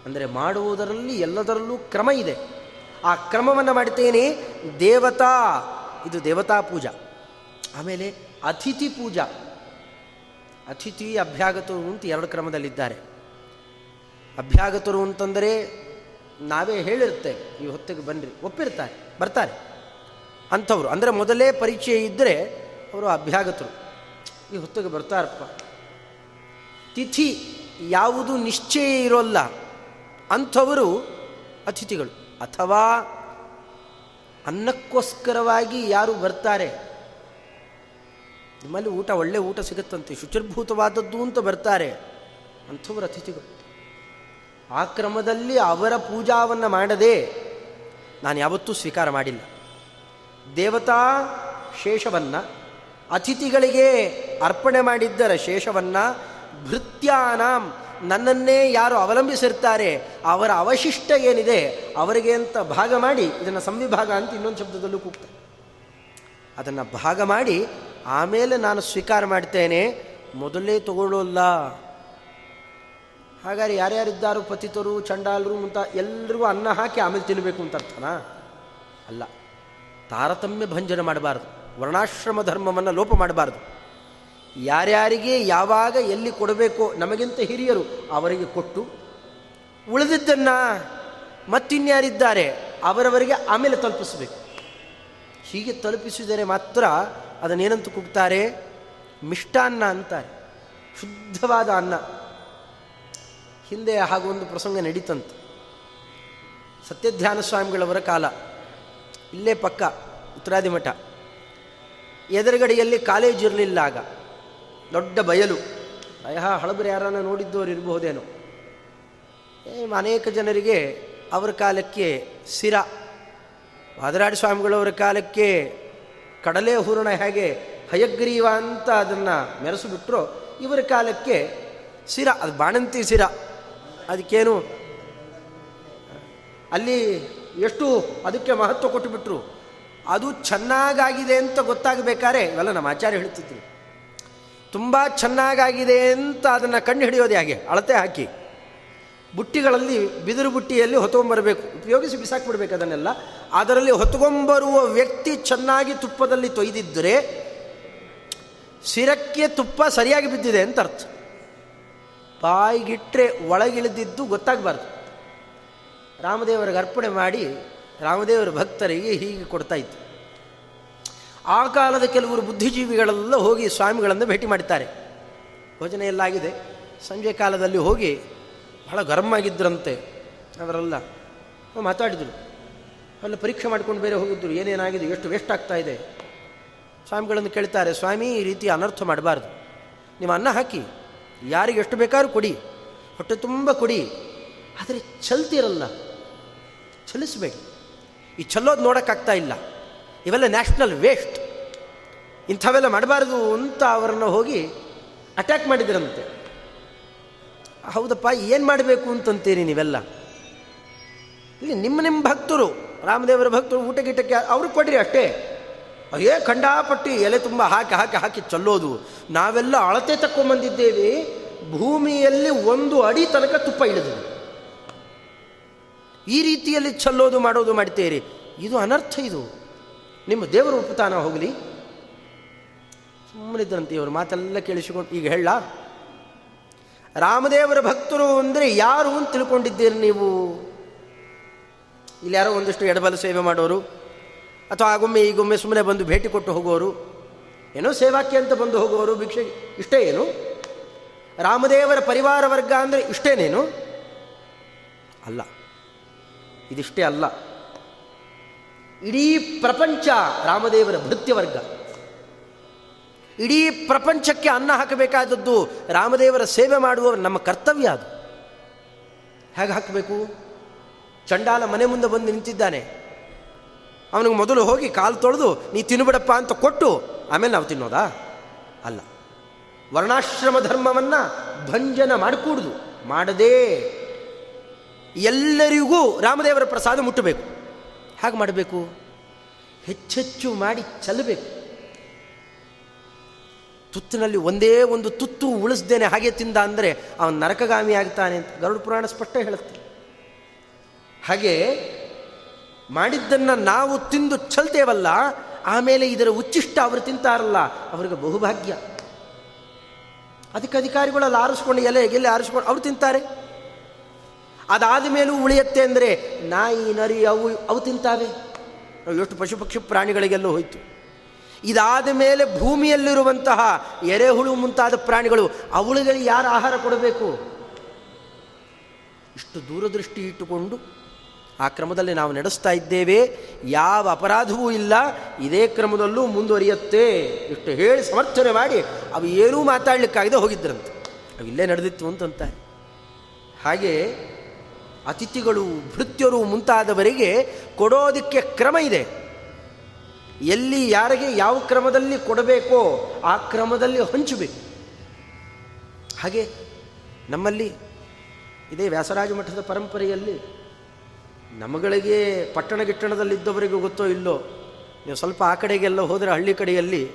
ಅಂದರೆ ಮಾಡುವುದರಲ್ಲಿ ಎಲ್ಲದರಲ್ಲೂ ಕ್ರಮ ಇದೆ. ಆ ಕ್ರಮವನ್ನು ಮಾಡ್ತೇನೆ ದೇವತಾ. ಇದು ದೇವತಾ ಪೂಜಾ. ಆಮೇಲೆ ಅತಿಥಿ ಪೂಜಾ. ಅತಿಥಿ ಅಭ್ಯಾಗತರು ಅಂತ ಎರಡು ಕ್ರಮದಲ್ಲಿದ್ದಾರೆ. ಅಭ್ಯಾಗತರು ಅಂತಂದರೆ ನಾವೇ ಹೇಳಿರುತ್ತೆ, ಈ ಹೊತ್ತಿಗೆ ಬನ್ನಿರಿ ಒಪ್ಪಿರ್ತಾರೆ, ಬರ್ತಾರೆ. ಅಂಥವ್ರು, ಅಂದರೆ ಮೊದಲೇ ಪರಿಚಯ ಇದ್ದರೆ ಅವರು ಅಭ್ಯಾಗತರು. ಈ ಹೊತ್ತಿಗೆ ಬರ್ತಾರಪ್ಪ. ತಿಥಿ ಯಾವುದು ನಿಶ್ಚಯ ಇರೋಲ್ಲ, ಅಂಥವರು ಅತಿಥಿಗಳು. ಅಥವಾ ಅನ್ನಕ್ಕೋಸ್ಕರವಾಗಿ ಯಾರು ಬರ್ತಾರೆ ನಿಮ್ಮಲ್ಲಿ ಊಟ, ಒಳ್ಳೆ ಊಟ ಸಿಗುತ್ತಂತೆ. ಶುಚಿರ್ಭೂತವಾದದ್ದು ಅಂತ ಬರ್ತಾರೆ. ಅಂಥವ್ರು ಅತಿಥಿಗಳು. ಆ ಕ್ರಮದಲ್ಲಿ ಅವರ ಪೂಜಾವನ್ನು ಮಾಡದೆ ನಾನು ಯಾವತ್ತೂ ಸ್ವೀಕಾರ ಮಾಡಿಲ್ಲ. ದೇವತಾ ಶೇಷವನ್ನು, ಅತಿಥಿಗಳಿಗೆ ಅರ್ಪಣೆ ಮಾಡಿದ್ದರ ಶೇಷವನ್ನು, ಭೃತ್ಯಾನಾಂ, ನನ್ನನ್ನೇ ಯಾರು ಅವಲಂಬಿಸಿರ್ತಾರೆ, ಅವರ ಅವಶಿಷ್ಟ ಏನಿದೆ, ಅವರಿಗೆ ಅಂತ ಭಾಗ ಮಾಡಿ, ಇದನ್ನು ಸಂವಿಭಾಗ ಅಂತ ಇನ್ನೊಂದು ಶಬ್ದದಲ್ಲೂ ಕೂಗ್ತಾರೆ. ಅದನ್ನು ಭಾಗ ಮಾಡಿ ಆಮೇಲೆ ನಾನು ಸ್ವೀಕಾರ ಮಾಡ್ತೇನೆ, ಮೊದಲೇ ತಗೊಳ್ಳೋಲ್ಲ. ಹಾಗಾದ್ರೆ ಯಾರ್ಯಾರಿದ್ದಾರೋ ಪತಿತರು, ಚಂಡಾಲರು ಮುಂತ ಎಲ್ರಿಗೂ ಅನ್ನ ಹಾಕಿ ಆಮೇಲೆ ತಿನ್ನಬೇಕು ಅಂತ ಅರ್ಥನಾ? ಅಲ್ಲ, ತಾರತಮ್ಯ ಭಂಜನ ಮಾಡಬಾರ್ದು, ವರ್ಣಾಶ್ರಮ ಧರ್ಮವನ್ನು ಲೋಪ ಮಾಡಬಾರ್ದು. ಯಾರ್ಯಾರಿಗೆ ಯಾವಾಗ ಎಲ್ಲಿ ಕೊಡಬೇಕೋ ನಮಗಿಂತ ಹಿರಿಯರು ಅವರಿಗೆ ಕೊಟ್ಟು, ಉಳಿದಿದ್ದನ್ನು ಮತ್ತಿನ್ಯಾರಿದ್ದಾರೆ ಅವರವರಿಗೆ ಆಮೇಲೆ ತಲುಪಿಸಬೇಕು. ಹೀಗೆ ತಲುಪಿಸಿದರೆ ಮಾತ್ರ ಅದನ್ನೇನಂತ ಕುಗ್ತಾರೆ? ಮಿಷ್ಟಾನ್ನ ಅಂತಾರೆ. ಶುದ್ಧವಾದ ಅನ್ನ. ಹಿಂದೆ ಹಾಗೊಂದು ಪ್ರಸಂಗ ನಡೀತಂತ. ಸತ್ಯಧ್ಯಾನ ಸ್ವಾಮಿಗಳವರ ಕಾಲ. ಇಲ್ಲೇ ಪಕ್ಕ, ಉತ್ತರಾದಿ ಮಠ. ಎದುರುಗಡೆಯಲ್ಲಿ ಕಾಲೇಜ್ ಇರಲಿಲ್ಲ ಆಗ. ದೊಡ್ಡ ಬಯಲು. ಅಯ್ಯ, ಹಳಬರು ಯಾರನ್ನ ನೋಡಿದ್ದವರು ಇರಬಹುದೇನೋ. ಅನೇಕ ಜನರಿಗೆ ಅವರ ಕಾಲಕ್ಕೆ ಸಿರ. ವಾದರಾಡಿ ಸ್ವಾಮಿಗಳವರ ಕಾಲಕ್ಕೆ ಕಡಲೆ ಹೂರಣ ಹೇಗೆ ಹಯಗ್ರೀವ ಅಂತ ಅದನ್ನು ಮೆರೆಸಿಬಿಟ್ರು ಇವರ ಕಾಲಕ್ಕೆ ಸಿರ ಅದು ಬಾಣಂತಿ ಸಿರ ಅದಕ್ಕೇನು, ಅಲ್ಲಿ ಎಷ್ಟು ಅದಕ್ಕೆ ಮಹತ್ವ ಕೊಟ್ಟುಬಿಟ್ರು. ಅದು ಚೆನ್ನಾಗಾಗಿದೆ ಅಂತ ಗೊತ್ತಾಗಬೇಕಾದ್ರೆ ಇವೆಲ್ಲ ನಮ್ಮ ಆಚಾರ್ಯ ಹೇಳ್ತಿದ್ರು. ತುಂಬ ಚೆನ್ನಾಗಾಗಿದೆ ಅಂತ ಅದನ್ನು ಕಂಡು ಹಿಡಿಯೋದು ಹಾಗೆ? ಅಳತೆ ಹಾಕಿ. ಬುಟ್ಟಿಗಳಲ್ಲಿ, ಬಿದಿರು ಬುಟ್ಟಿಯಲ್ಲಿ ಹೊತ್ಕೊಂಬರಬೇಕು. ಉಪಯೋಗಿಸಿ ಬಿಸಾಕ್ಬಿಡ್ಬೇಕು ಅದನ್ನೆಲ್ಲ. ಅದರಲ್ಲಿ ಹೊತ್ಕೊಂಬರುವ ವ್ಯಕ್ತಿ ಚೆನ್ನಾಗಿ ತುಪ್ಪದಲ್ಲಿ ತೊಯ್ದಿದ್ದರೆ ಸಿರಕ್ಕೆ ತುಪ್ಪ ಸರಿಯಾಗಿ ಬಿದ್ದಿದೆ ಅಂತ ಅರ್ಥ. ಬಾಯಿಗಿಟ್ಟರೆ ಒಳಗಿಳಿದಿದ್ದು ಗೊತ್ತಾಗಬಾರ್ದು. ರಾಮದೇವರಿಗೆ ಅರ್ಪಣೆ ಮಾಡಿ ರಾಮದೇವರ ಭಕ್ತರಿಗೆ ಹೀಗೆ ಕೊಡ್ತಾ ಇತ್ತು ಆ ಕಾಲದ ಕೆಲವರು ಬುದ್ಧಿಜೀವಿಗಳೆಲ್ಲ ಹೋಗಿ ಸ್ವಾಮಿಗಳನ್ನು ಭೇಟಿ ಮಾಡ್ತಾರೆ ಭೋಜನ ಎಲ್ಲ ಆಗಿದೆ. ಸಂಜೆ ಕಾಲದಲ್ಲಿ ಹೋಗಿ ಬಹಳ ಗರಂ ಆಗಿದ್ದರಂತೆ ಅವರೆಲ್ಲ ಮಾತಾಡಿದರು. ಅಲ್ಲಿ, ಪರೀಕ್ಷೆ ಮಾಡ್ಕೊಂಡು ಬೇರೆ ಹೋಗಿದ್ದರು ಏನೇನಾಗಿದೆ? ಎಷ್ಟು ವೇಸ್ಟ್ ಆಗ್ತಾ ಇದೆ? ಸ್ವಾಮಿಗಳನ್ನು ಕೇಳ್ತಾರೆ, ಸ್ವಾಮಿ, ಈ ರೀತಿ ಅನರ್ಥ ಮಾಡಬಾರ್ದು. ನಿಮ್ಮ ಅನ್ನ ಹಾಕಿ, ಯಾರಿಗೆ ಎಷ್ಟು ಬೇಕಾದ್ರೂ ಕೊಡಿ. ಹೊಟ್ಟೆ ತುಂಬ ಕೊಡಿ. ಆದರೆ ಚಲ್ತಿರಲ್ಲ ಚಲಿಸಬೇಡಿ ಈ ಚಲ್ಲೋದು ನೋಡೋಕ್ಕಾಗ್ತಾ ಇಲ್ಲ. ಇವೆಲ್ಲ ನ್ಯಾಷನಲ್ ವೇಸ್ಟ್ ಇಂಥವೆಲ್ಲ ಮಾಡಬಾರ್ದು ಅಂತ ಅವರನ್ನು ಹೋಗಿ ಅಟ್ಯಾಕ್ ಮಾಡಿದ್ರಂತೆ. ಹೌದಪ್ಪ, ಏನು ಮಾಡಬೇಕು ಅಂತಂತೀರಿ ನೀವೆಲ್ಲ? ಇಲ್ಲಿ ನಿಮ್ಮ ನಿಮ್ಮ ಭಕ್ತರು, ರಾಮದೇವರ ಭಕ್ತರು ಊಟ ಗೀಟಕ್ಕೆ ಅವ್ರಿಗೆ ಕೊಡ್ರಿ ಅಷ್ಟೇ. ಅಯ್ಯೇ, ಖಂಡಾಪಟ್ಟಿ ಎಲೆ ತುಂಬ ಹಾಕಿ ಹಾಕಿ ಹಾಕಿ ಚಲ್ಲೋದು. ನಾವೆಲ್ಲ ಅಳತೆ ತಕ್ಕೊಂಬಂದಿದ್ದೇವೆ. ಭೂಮಿಯಲ್ಲಿ ಒಂದು ಅಡಿ ತನಕ ತುಪ್ಪ ಇಳಿದು ಈ ರೀತಿಯಲ್ಲಿ ಚಲ್ಲೋದು, ಮಾಡೋದು ಮಾಡ್ತೀರಿ. ಇದು ಅನರ್ಥ ಇದು. ನಿಮ್ಮ ದೇವರ ಉಪತಾನ ಹೋಗಲಿ. ಸುಮ್ಮನಿದ್ರಂತೆ ಇವರು ಮಾತೆಲ್ಲ ಕೇಳಿಸಿಕೊಂಡು ಈಗ ಹೇಳ ರಾಮದೇವರ ಭಕ್ತರು ಅಂದರೆ ಯಾರು ಅಂತ ತಿಳ್ಕೊಂಡಿದ್ದೀರಿ ನೀವು? ಇಲ್ಲಿ ಯಾರೋ ಒಂದಿಷ್ಟು ಎಡಬಲ ಸೇವೆ ಮಾಡೋರು, ಅಥವಾ ಆಗೊಮ್ಮೆ ಈಗೊಮ್ಮೆ ಸುಮ್ಮನೆ ಬಂದು ಭೇಟಿ ಕೊಟ್ಟು ಹೋಗೋರು, ಏನೋ ಸೇವಾಕ್ಕೆ ಅಂತ ಬಂದು ಹೋಗೋರು, ಭಿಕ್ಷೆ ಇಷ್ಟೇ ಏನು? ರಾಮದೇವರ ಪರಿವಾರ ವರ್ಗ ಅಂದರೆ ಇಷ್ಟೇನೇನು? ಅಲ್ಲ. ಇದಿಷ್ಟೇ ಅಲ್ಲ. ಇಡೀ ಪ್ರಪಂಚ ರಾಮದೇವರ ಭೃತ್ಯವರ್ಗ ಇಡೀ ಪ್ರಪಂಚಕ್ಕೆ ಅನ್ನ ಹಾಕಬೇಕಾದದ್ದು ರಾಮದೇವರ ಸೇವೆ ಮಾಡುವ ನಮ್ಮ ಕರ್ತವ್ಯ ಅದು. ಹೇಗೆ ಹಾಕಬೇಕು? ಚಂಡಾಲ ಮನೆ ಮುಂದೆ ಬಂದು ನಿಂತಿದ್ದಾನೆ. ಅವನಿಗೆ ಮೊದಲು ಹೋಗಿ ಕಾಲು ತೊಳೆದು, ನೀ ತಿನ್ಬಿಡಪ್ಪ ಅಂತ ಕೊಟ್ಟು, ಆಮೇಲೆ ನಾವು ತಿನ್ನೋದಾ? ಅಲ್ಲ. ವರ್ಣಾಶ್ರಮ ಧರ್ಮವನ್ನು ಭಂಜನ ಮಾಡಿಕೂಡುದು, ಮಾಡದೇ ಎಲ್ಲರಿಗೂ ರಾಮದೇವರ ಪ್ರಸಾದ ಮುಟ್ಟಬೇಕು. ಹಾಗೆ ಮಾಡಬೇಕು? ಹೆಚ್ಚೆಚ್ಚು ಮಾಡಿ ಚೆಲ್ಲಬೇಕು. ತುತ್ತಿನಲ್ಲಿ ಒಂದೇ ಒಂದು ತುತ್ತು ಉಳಿಸ್ದೇನೆ ಹಾಗೆ ತಿಂದ ಅಂದರೆ ಅವನು ನರಕಗಾಮಿ ಆಗ್ತಾನೆ ಅಂತ ಗರುಡ ಪುರಾಣ ಸ್ಪಷ್ಟ ಹೇಳುತ್ತೆ. ಹಾಗೆ ಮಾಡಿದ್ದನ್ನು ನಾವು ತಿಂದು ಚಲ್ತೇವಲ್ಲ, ಆಮೇಲೆ ಇದರ ಉಚ್ಚಿಷ್ಟ ಅವರು ತಿಂತಾರಲ್ಲ, ಅವ್ರಿಗೆ ಬಹುಭಾಗ್ಯ. ಅದಕ್ಕೆ ಅಧಿಕಾರಿಗಳಲ್ಲಿ ಆರಿಸ್ಕೊಂಡು, ಎಲೆ ಎಲೆ ಆರಿಸ್ಕೊಂಡು ಅವ್ರು ತಿಂತಾರೆ. ಅದಾದ ಮೇಲೂ ಉಳಿಯತ್ತೆ ಅಂದರೆ ನಾಯಿ, ನರಿ, ಅವು ಅವು ತಿಂತಾವೆ. ಎಷ್ಟು ಪಶು ಪಕ್ಷಿ ಪ್ರಾಣಿಗಳಿಗೆಲ್ಲ ಹೋಯಿತು. ಇದಾದ ಮೇಲೆ ಭೂಮಿಯಲ್ಲಿರುವಂತಹ ಎರೆಹುಳು ಮುಂತಾದ ಪ್ರಾಣಿಗಳು ಅವುಗಳಿಗೆ ಯಾರು ಆಹಾರ ಕೊಡಬೇಕು? ಇಷ್ಟು ದೂರದೃಷ್ಟಿ ಇಟ್ಟುಕೊಂಡು ಆ ಕ್ರಮದಲ್ಲಿ ನಾವು ನಡೆಸ್ತಾ ಇದ್ದೇವೆ. ಯಾವ ಅಪರಾಧವೂ ಇಲ್ಲ. ಇದೇ ಕ್ರಮದಲ್ಲೂ ಮುಂದುವರಿಯುತ್ತೆ ಇಷ್ಟು ಹೇಳಿ ಸಮರ್ಥನೆ ಮಾಡಿ ಅವು ಏನೂ ಮಾತಾಡಲಿಕ್ಕಾಗದೆ ಹೋಗಿದ್ರಂತೆ ಅವು ಇಲ್ಲೇ ನಡೆದಿತ್ತು ಅಂತಂತಾರೆ ಹಾಗೆ ಅತಿಥಿಗಳು, ಭೃತ್ಯರು ಮುಂತಾದವರಿಗೆ ಕೊಡೋದಕ್ಕೆ ಕ್ರಮ ಇದೆ. ಎಲ್ಲಿ ಯಾರಿಗೆ ಯಾವ ಕ್ರಮದಲ್ಲಿ ಕೊಡಬೇಕೋ ಆ ಕ್ರಮದಲ್ಲಿ ಹಂಚಬೇಕು. ಹಾಗೆ ನಮ್ಮಲ್ಲಿ ಇದೇ ವ್ಯಾಸರಾಜ ಮಠದ ಪರಂಪರೆಯಲ್ಲಿ ನಮಗಳಿಗೆ ಪಟ್ಟಣ ಗಿಟ್ಟಣದಲ್ಲಿದ್ದವರಿಗೂ ಗೊತ್ತೋ ಇಲ್ಲೋ, ನೀವು ಸ್ವಲ್ಪ ಆ ಕಡೆಗೆಲ್ಲ ಹೋದರೆ ಹಳ್ಳಿ ಕಡೆಯಲ್ಲಿ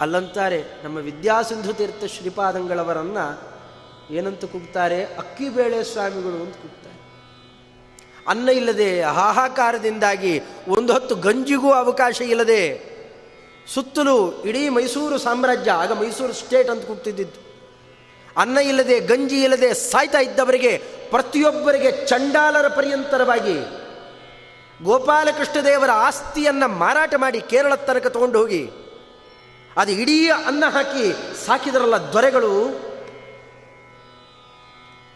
ಅಲ್ಲಂತಾರೆ ನಮ್ಮ ವಿದ್ಯಾಸಿಂಧು ತೀರ್ಥ ಶ್ರೀಪಾದಂಗಳವರನ್ನು ಏನಂತ ಕೂಗ್ತಾರೆ? ಅಕ್ಕಿಬೇಳೆ ಸ್ವಾಮಿಗಳು ಅಂತ ಕೂಗ್ತಾರೆ. ಅನ್ನ ಇಲ್ಲದೆ ಹಾಹಾಕಾರದಿಂದಾಗಿ ಒಂದು ಹೊತ್ತು ಗಂಜಿಗೂ ಅವಕಾಶ ಇಲ್ಲದೆ ಸುತ್ತಲೂ ಇಡೀ ಮೈಸೂರು ಸಾಮ್ರಾಜ್ಯ, ಆಗ ಮೈಸೂರು ಸ್ಟೇಟ್ ಅಂತ ಕೂಗ್ತಿದ್ದಿದ್ದು. ಅನ್ನ ಇಲ್ಲದೆ, ಗಂಜಿ ಇಲ್ಲದೆ ಸಾಯ್ತಾ ಇದ್ದವರಿಗೆ ಪ್ರತಿಯೊಬ್ಬರಿಗೆ ಚಂಡಾಲರ ಪರ್ಯಂತರವಾಗಿ ಗೋಪಾಲಕೃಷ್ಣ ದೇವರ ಆಸ್ತಿಯನ್ನು ಮಾರಾಟ ಮಾಡಿ ಕೇರಳ ತನಕ ತಗೊಂಡು ಹೋಗಿ, ಅದು ಇಡೀ ಅನ್ನ ಹಾಕಿ ಸಾಕಿದರಲ್ಲ ದೊರೆಗಳು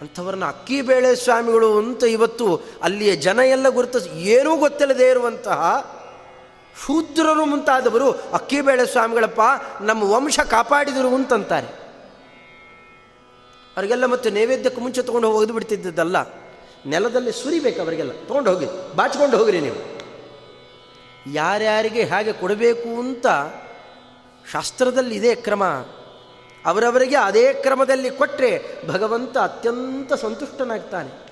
ಅಂಥವ್ರನ್ನ ಅಕ್ಕಿ ಬೇಳೆ ಸ್ವಾಮಿಗಳು ಅಂತ ಇವತ್ತು ಅಲ್ಲಿಯ ಜನ ಎಲ್ಲ ಗುರುತ ಏನೂ ಗೊತ್ತಿಲ್ಲದೆ ಇರುವಂತಹ ಶೂದ್ರರು ಮುಂತಾದವರು ಅಕ್ಕಿ ಬೇಳೆ ಸ್ವಾಮಿಗಳಪ್ಪ, ನಮ್ಮ ವಂಶ ಕಾಪಾಡಿದರು ಅಂತಂತಾರೆ. ಅವರಿಗೆಲ್ಲ ಮತ್ತೆ ನೈವೇದ್ಯಕ್ಕೆ ಮುಂಚೆ ತೊಗೊಂಡು ಹೋಗಿ ಬಿಡ್ತಿದ್ದದ್ದಲ್ಲ. ನೆಲದಲ್ಲಿ ಸುರಿಬೇಕು ಅವರಿಗೆಲ್ಲ. ತೊಗೊಂಡು ಹೋಗಿ, ಬಾಚಿಕೊಂಡು ಹೋಗಿರಿ ನೀವು. ಯಾರ್ಯಾರಿಗೆ ಹಾಗೆ ಕೊಡಬೇಕು ಅಂತ ಶಾಸ್ತ್ರದಲ್ಲಿ ಇದೇ ಕ್ರಮ. ಅವರವರಿಗೆ ಅದೇ ಕ್ರಮದಲ್ಲಿ ಕೊಟ್ಟರೆ ಭಗವಂತ ಅತ್ಯಂತ ಸಂತುಷ್ಟನಾಗ್ತಾನೆ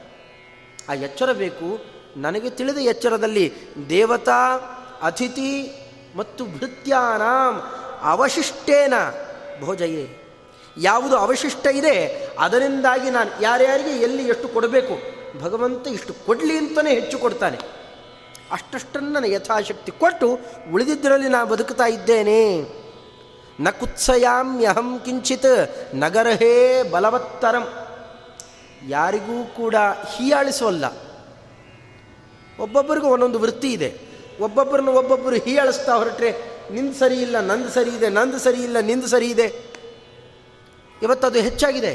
ಆ ಎಚ್ಚರ ಬೇಕು. ನನಗೆ ತಿಳಿದ ಎಚ್ಚರದಲ್ಲಿ ದೇವತಾ, ಅತಿಥಿ ಮತ್ತು ಭೃತ್ಯಾನಾಂ ಅವಶಿಷ್ಟೇನ ಭೋಜಯೇ. ಯಾವುದು ಅವಶಿಷ್ಟ ಇದೆ, ಅದರಿಂದಾಗಿ ನಾನು ಯಾರ್ಯಾರಿಗೆ ಎಲ್ಲಿ ಎಷ್ಟು ಕೊಡಬೇಕು? ಭಗವಂತ ಇಷ್ಟು ಕೊಡಲಿ ಅಂತಲೇ ಹೆಚ್ಚು ಕೊಡ್ತಾನೆ. ಅಷ್ಟಷ್ಟನ್ನು ಯಥಾಶಕ್ತಿ ಕೊಟ್ಟು ಉಳಿದಿದ್ದರಲ್ಲಿ ನಾನು ಬದುಕ್ತಾ ಇದ್ದೇನೆ. ನ ಕುತ್ಸಯಾಮ್ಯಹಂ ಕಿಂಚಿತ್ ನಗರಹೇ ಬಲವತ್ತರಂ. ಯಾರಿಗೂ ಕೂಡ ಹೀಯಾಳಿಸೋಲ್ಲ ಒಬ್ಬೊಬ್ಬರಿಗೂ ಒಂದೊಂದು ವೃತ್ತಿ ಇದೆ. ಒಬ್ಬೊಬ್ಬರನ್ನ ಒಬ್ಬೊಬ್ಬರು ಹೀಯಾಳಿಸ್ತಾ ಹೊರಟ್ರೆ, ನಿಂದು ಸರಿ ಇಲ್ಲ, ನಂದು ಸರಿ ಇದೆ, ನಂದು ಸರಿ ಇಲ್ಲ, ನಿಂದು ಸರಿ ಇದೆ. ಇವತ್ತದು ಹೆಚ್ಚಾಗಿದೆ.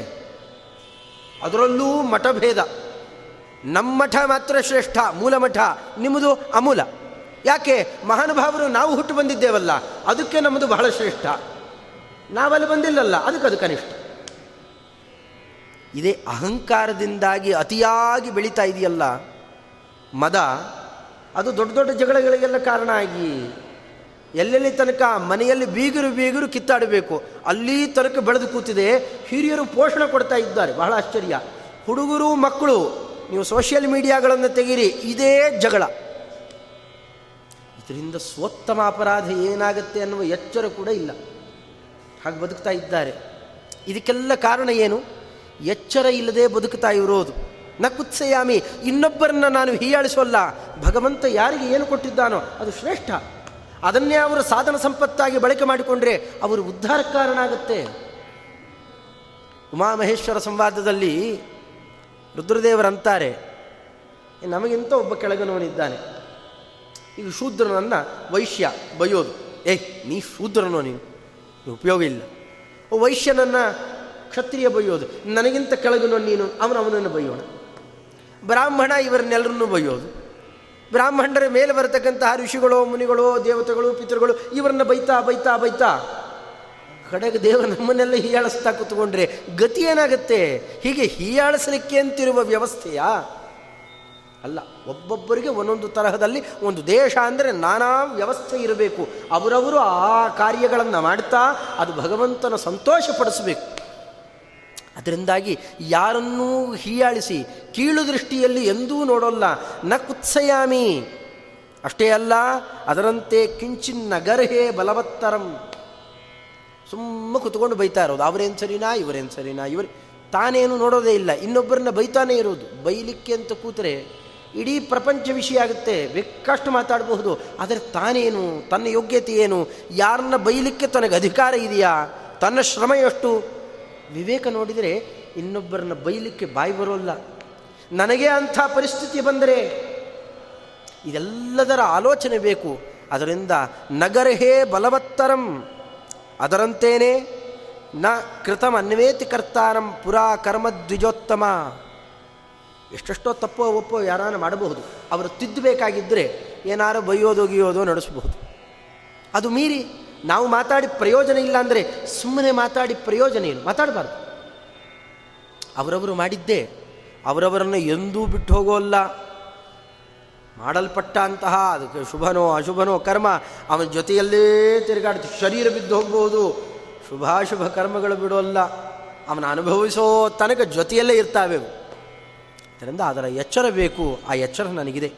ಅದರಲ್ಲೂ ಮಠಭೇದ. ನಮ್ಮ ಮಠ ಮಾತ್ರ ಶ್ರೇಷ್ಠ, ಮೂಲ ಮಠ, ನಿಮ್ಮದು ಅಮೂಲ. ಯಾಕೆ? ಮಹಾನುಭಾವರು ನಾವು ಹುಟ್ಟು ಬಂದಿದ್ದೇವಲ್ಲ, ಅದಕ್ಕೆ ನಮ್ಮದು ಬಹಳ ಶ್ರೇಷ್ಠ. ನಾವಲ್ಲಿ ಬಂದಿಲ್ಲಲ್ಲ, ಅದಕ್ಕೆ ಅದು ಕನಿಷ್ಠ. ಇದೇ ಅಹಂಕಾರದಿಂದಾಗಿ ಅತಿಯಾಗಿ ಬೆಳೀತಾ ಇದೆಯಲ್ಲ, ಮದ, ಅದು ದೊಡ್ಡ ದೊಡ್ಡ ಜಗಳಗಳಿಗೆಲ್ಲ ಕಾರಣ ಆಗಿ ಎಲ್ಲೆಲ್ಲಿ ತನಕ ಮನೆಯಲ್ಲಿ ಬೀಗರು ಬೀಗರು ಕಿತ್ತಾಡಬೇಕು, ಅಲ್ಲಿ ತನಕ ಬೆಳೆದು ಕೂತಿದೆ, ಹಿರಿಯರು ಪೋಷಣೆ ಕೊಡ್ತಾ ಇದ್ದಾರೆ, ಬಹಳ ಆಶ್ಚರ್ಯ. ಹುಡುಗರು ಮಕ್ಕಳು, ನೀವು ಸೋಷಿಯಲ್ ಮೀಡಿಯಾಗಳನ್ನು ತೆಗೀರಿ, ಇದೇ ಜಗಳ. ಇದರಿಂದ ಸ್ವೋತ್ತಮ ಅಪರಾಧ ಏನಾಗುತ್ತೆ ಅನ್ನುವ ಎಚ್ಚರ ಕೂಡ ಇಲ್ಲ. ಹಾಗೆ ಬದುಕ್ತಾ ಇದ್ದಾರೆ. ಇದಕ್ಕೆಲ್ಲ ಕಾರಣ ಏನು? ಎಚ್ಚರ ಇಲ್ಲದೆ ಬದುಕ್ತಾ ಇರೋದು. ನ ಕುತ್ಸಯಾಮಿ, ಇನ್ನೊಬ್ಬರನ್ನ ನಾನು ಹೀಯಾಳಿಸೋಲ್ಲ ಭಗವಂತ ಯಾರಿಗೆ ಏನು ಕೊಟ್ಟಿದ್ದಾನೋ ಅದು ಶ್ರೇಷ್ಠ. ಅದನ್ನೇ ಅವರು ಸಾಧನ ಸಂಪತ್ತಾಗಿ ಬಳಕೆ ಮಾಡಿಕೊಂಡ್ರೆ ಅವರು ಉದ್ಧಾರ ಕಾರಣ ಆಗುತ್ತೆ ಉಮಾಮಹೇಶ್ವರ ಸಂವಾದದಲ್ಲಿ ರುದ್ರದೇವರಂತಾರೆ ನಮಗಿಂತ ಒಬ್ಬ ಕೆಳಗನವನಿದ್ದಾನೆ. ಈಗ ಶೂದ್ರನನ್ನು ವೈಶ್ಯ ಬಯೋದು. ಏಯ್, ನೀ ಶೂದ್ರನೋ ನೀನು? ಉಪಯೋಗ ಇಲ್ಲ ವೈಶ್ಯನನ್ನು ಕ್ಷತ್ರಿಯ ಬೈಯೋದು ನನಗಿಂತ ಕೆಳಗನೋ ನೀನು ಅವನು ಅವನನ್ನು ಬೈಯೋಣ ಬ್ರಾಹ್ಮಣ ಇವರನ್ನೆಲ್ಲರನ್ನೂ ಬೈಯೋದು ಬ್ರಾಹ್ಮಣರ ಮೇಲೆ ಬರತಕ್ಕಂತಹ ಋಷಿಗಳು, ಮುನಿಗಳು, ದೇವತೆಗಳು, ಪಿತೃಗಳು, ಇವರನ್ನ ಬೈತಾ ಬೈತಾ ಬೈತಾ, ಕಡೆಗೆ ದೇವರು ನಮ್ಮನ್ನೆಲ್ಲ ಹೀಯಾಳಿಸ್ತಾ ಕೂತ್ಕೊಂಡ್ರೆ ಗತಿ ಏನಾಗುತ್ತೆ? ಹೀಗೆ ಹೀಯಾಳಿಸಲಿಕ್ಕೆ ಅಂತಿರುವ ವ್ಯವಸ್ಥೆಯ? ಅಲ್ಲ, ಒಬ್ಬೊಬ್ಬರಿಗೆ ಒಂದೊಂದು ತರಹದಲ್ಲಿ ಒಂದು ದೇಶ ಅಂದರೆ ನಾನಾ ವ್ಯವಸ್ಥೆ ಇರಬೇಕು. ಅವರವರು ಆ ಕಾರ್ಯಗಳನ್ನು ಮಾಡ್ತಾ ಅದು ಭಗವಂತನ ಸಂತೋಷಪಡಿಸಬೇಕು. ಅದರಿಂದಾಗಿ ಯಾರನ್ನೂ ಹೀಯಾಳಿಸಿ, ಕೀಳು ದೃಷ್ಟಿಯಲ್ಲಿ ಎಂದೂ ನೋಡೋಲ್ಲ. ನ ಕುತ್ಸಯಾಮಿ. ಅಷ್ಟೇ ಅಲ್ಲ, ಅದರಂತೆ ಕಿಂಚಿನ್ ನಗರ್ಹೇ ಬಲವತ್ತರಂ. ಸುಮ್ಮ ಕುತ್ಕೊಂಡು ಬೈತಾ ಇರೋದು. ಅವರೇನು ಸರಿನಾ, ಇವರೇನು ಸರಿನಾ, ಇವರು ತಾನೇನು ನೋಡೋದೇ ಇಲ್ಲ. ಇನ್ನೊಬ್ಬರನ್ನ ಬೈತಾನೇ ಇರೋದು. ಬೈಲಿಕ್ಕೆ ಅಂತ ಕೂತರೆ ಇಡೀ ಪ್ರಪಂಚ ವಿಷಯ ಆಗುತ್ತೆ, ಬೇಕಷ್ಟು ಮಾತಾಡಬಹುದು, ಆದರೆ ತಾನೇನು, ತನ್ನ ಯೋಗ್ಯತೆ ಏನು ಯಾರನ್ನ ಬೈಲಿಕ್ಕೆ ತನಗೆ ಅಧಿಕಾರ ಇದೆಯಾ, ತನ್ನ ಶ್ರಮ ಎಷ್ಟು? ವಿವೇಕ ನೋಡಿದರೆ ಇನ್ನೊಬ್ಬರನ್ನ ಬೈಲಿಕ್ಕೆ ಬಾಯಿ ಬರೋಲ್ಲ. ನನಗೆ ಅಂಥ ಪರಿಸ್ಥಿತಿ ಬಂದರೆ ಇದೆಲ್ಲದರ ಆಲೋಚನೆ ಬೇಕು. ಅದರಿಂದ ನಗರಹೇ ಬಲವತ್ತರಂ. ಅದರಂತೇನೆ ನ ಕೃತಮನ್ವೇತಿ ಕರ್ತಾರಂ ಪುರಾ ಕರ್ಮ ದ್ವಿಜೋತ್ತಮ. ಎಷ್ಟೆಷ್ಟೋ ತಪ್ಪೋ ಒಪ್ಪೋ ಯಾರಾನ ಮಾಡಬಹುದು. ಅವರು ತಿದ್ದಬೇಕಾಗಿದ್ದರೆ ಏನಾರು ಬೈಯೋದು ಗಿಯೋದೋ ನಡೆಸಬಹುದು. ಅದು ಮೀರಿ ನಾವು ಮಾತಾಡಿ ಪ್ರಯೋಜನ ಇಲ್ಲ ಅಂದರೆ ಸುಮ್ಮನೆ ಮಾತಾಡಿ ಪ್ರಯೋಜನ ಏನು? ಮಾತಾಡಬಾರ್ದು. ಅವರವರು ಮಾಡಿದ್ದೇ ಅವರವರನ್ನು ಎಂದೂ ಬಿಟ್ಟು ಹೋಗೋಲ್ಲ ಮಾಡಲ್ಪಟ್ಟ ಅಂತಹ ಅದಕ್ಕೆ ಶುಭನೋ ಅಶುಭನೋ ಕರ್ಮ ಅವನ ಜೊತೆಯಲ್ಲೇ ತಿರುಗಾಡ್ತು ಶರೀರ ಬಿದ್ದು ಹೋಗ್ಬೋದು. ಶುಭಾಶುಭ ಕರ್ಮಗಳು ಬಿಡೋಲ್ಲ. ಅವನ ಅನುಭವಿಸೋ ತನಕ ಜೊತೆಯಲ್ಲೇ ಇರ್ತಾವೆ ಅದರಿಂದ ಅದರ ಎಚ್ಚರ ಬೇಕು. ಆ ಎಚ್ಚರ ನನಗಿದೆ.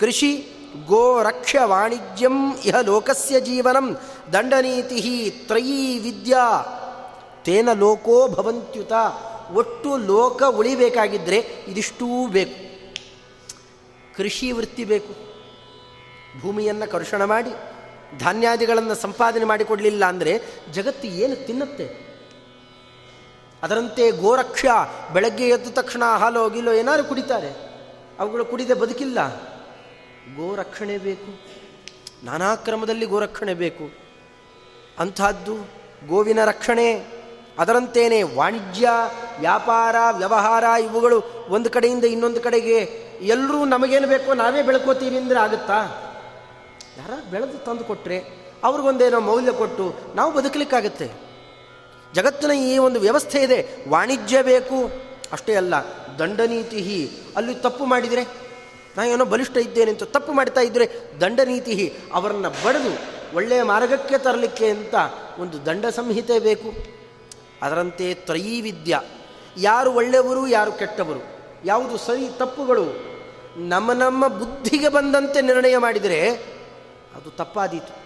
ಕೃಷಿ ಗೋ ರಕ್ಷ ವಾಣಿಜ್ಯಂ ಇಹ ಲೋಕಸ್ಯ ಜೀವನಂ ದಂಡನೀತಿ ತ್ರಯೀ ವಿದ್ಯಾ. ತೇನ ಲೋಕೋ ಭವಂತ್ಯುತ. ಒಟ್ಟು ಲೋಕ ಉಳಿಬೇಕಾಗಿದ್ದರೆ ಇದಿಷ್ಟೂ ಬೇಕು. ಕೃಷಿ ವೃತ್ತಿ ಬೇಕು. ಭೂಮಿಯನ್ನು ಕರುಷಣ ಮಾಡಿ, ಧಾನ್ಯಾದಿಗಳನ್ನು ಸಂಪಾದನೆ ಮಾಡಿಕೊಡಲಿಲ್ಲ ಅಂದರೆ ಜಗತ್ತು ಏನು ತಿನ್ನುತ್ತೆ? ಅದರಂತೆ ಗೋರಕ್ಷ ಬೆಳಗ್ಗೆ ಎದ್ದ ತಕ್ಷಣ ಹಾಲೋ ಗಿಲೋ ಏನಾದ್ರು ಕುಡಿತಾರೆ. ಅವುಗಳು ಕುಡಿದೆ ಬದುಕಿಲ್ಲ. ಗೋರಕ್ಷಣೆ ಬೇಕು. ನಾನಾ ಕ್ರಮದಲ್ಲಿ ಗೋರಕ್ಷಣೆ ಬೇಕು. ಅಂಥದ್ದು ಗೋವಿನ ರಕ್ಷಣೆ, ಅದರಂತೇನೆ ವಾಣಿಜ್ಯ, ವ್ಯಾಪಾರ, ವ್ಯವಹಾರ, ಇವುಗಳು ಒಂದು ಕಡೆಯಿಂದ ಇನ್ನೊಂದು ಕಡೆಗೆ ಎಲ್ಲರೂ ನಮಗೇನು ಬೇಕೋ ನಾವೇ ಬೆಳ್ಕೋತೀವಿ ಅಂದರೆ ಆಗುತ್ತಾ? ಯಾರು ಬೆಳೆದು ತಂದು ಕೊಟ್ಟರೆ ಅವ್ರಿಗೊಂದೇನೋ ಮೌಲ್ಯ ಕೊಟ್ಟು ನಾವು ಬದುಕಲಿಕ್ಕಾಗತ್ತೆ. ಜಗತ್ತಿನ ಈ ಒಂದು ವ್ಯವಸ್ಥೆ ಇದೆ. ವಾಣಿಜ್ಯ ಬೇಕು. ಅಷ್ಟೇ ಅಲ್ಲ ದಂಡನೀತಿ ಅಲ್ಲಿ ತಪ್ಪು ಮಾಡಿದರೆ, ನಾ ಏನೋ ಬಲಿಷ್ಠ ಇದ್ದೇನೆ ಅಂತ ತಪ್ಪು ಮಾಡ್ತಾ ಇದ್ದರೆ ದಂಡನೀತಿ ಅವರನ್ನು ಬಡಿದು ಒಳ್ಳೆಯ ಮಾರ್ಗಕ್ಕೆ ತರಲಿಕ್ಕೆ ಅಂತ ಒಂದು ದಂಡ ಸಂಹಿತೆ ಬೇಕು. ಅದರಂತೆ ತ್ರಯೀವಿದ್ಯ. ಯಾರು ಒಳ್ಳೆಯವರು, ಯಾರು ಕೆಟ್ಟವರು. ಯಾವುದು ಸರಿ, ತಪ್ಪುಗಳು. ನಮ್ಮ ನಮ್ಮ ಬುದ್ಧಿಗೆ ಬಂದಂತೆ ನಿರ್ಣಯ ಮಾಡಿದರೆ ಅದು ತಪ್ಪಾದೀತು.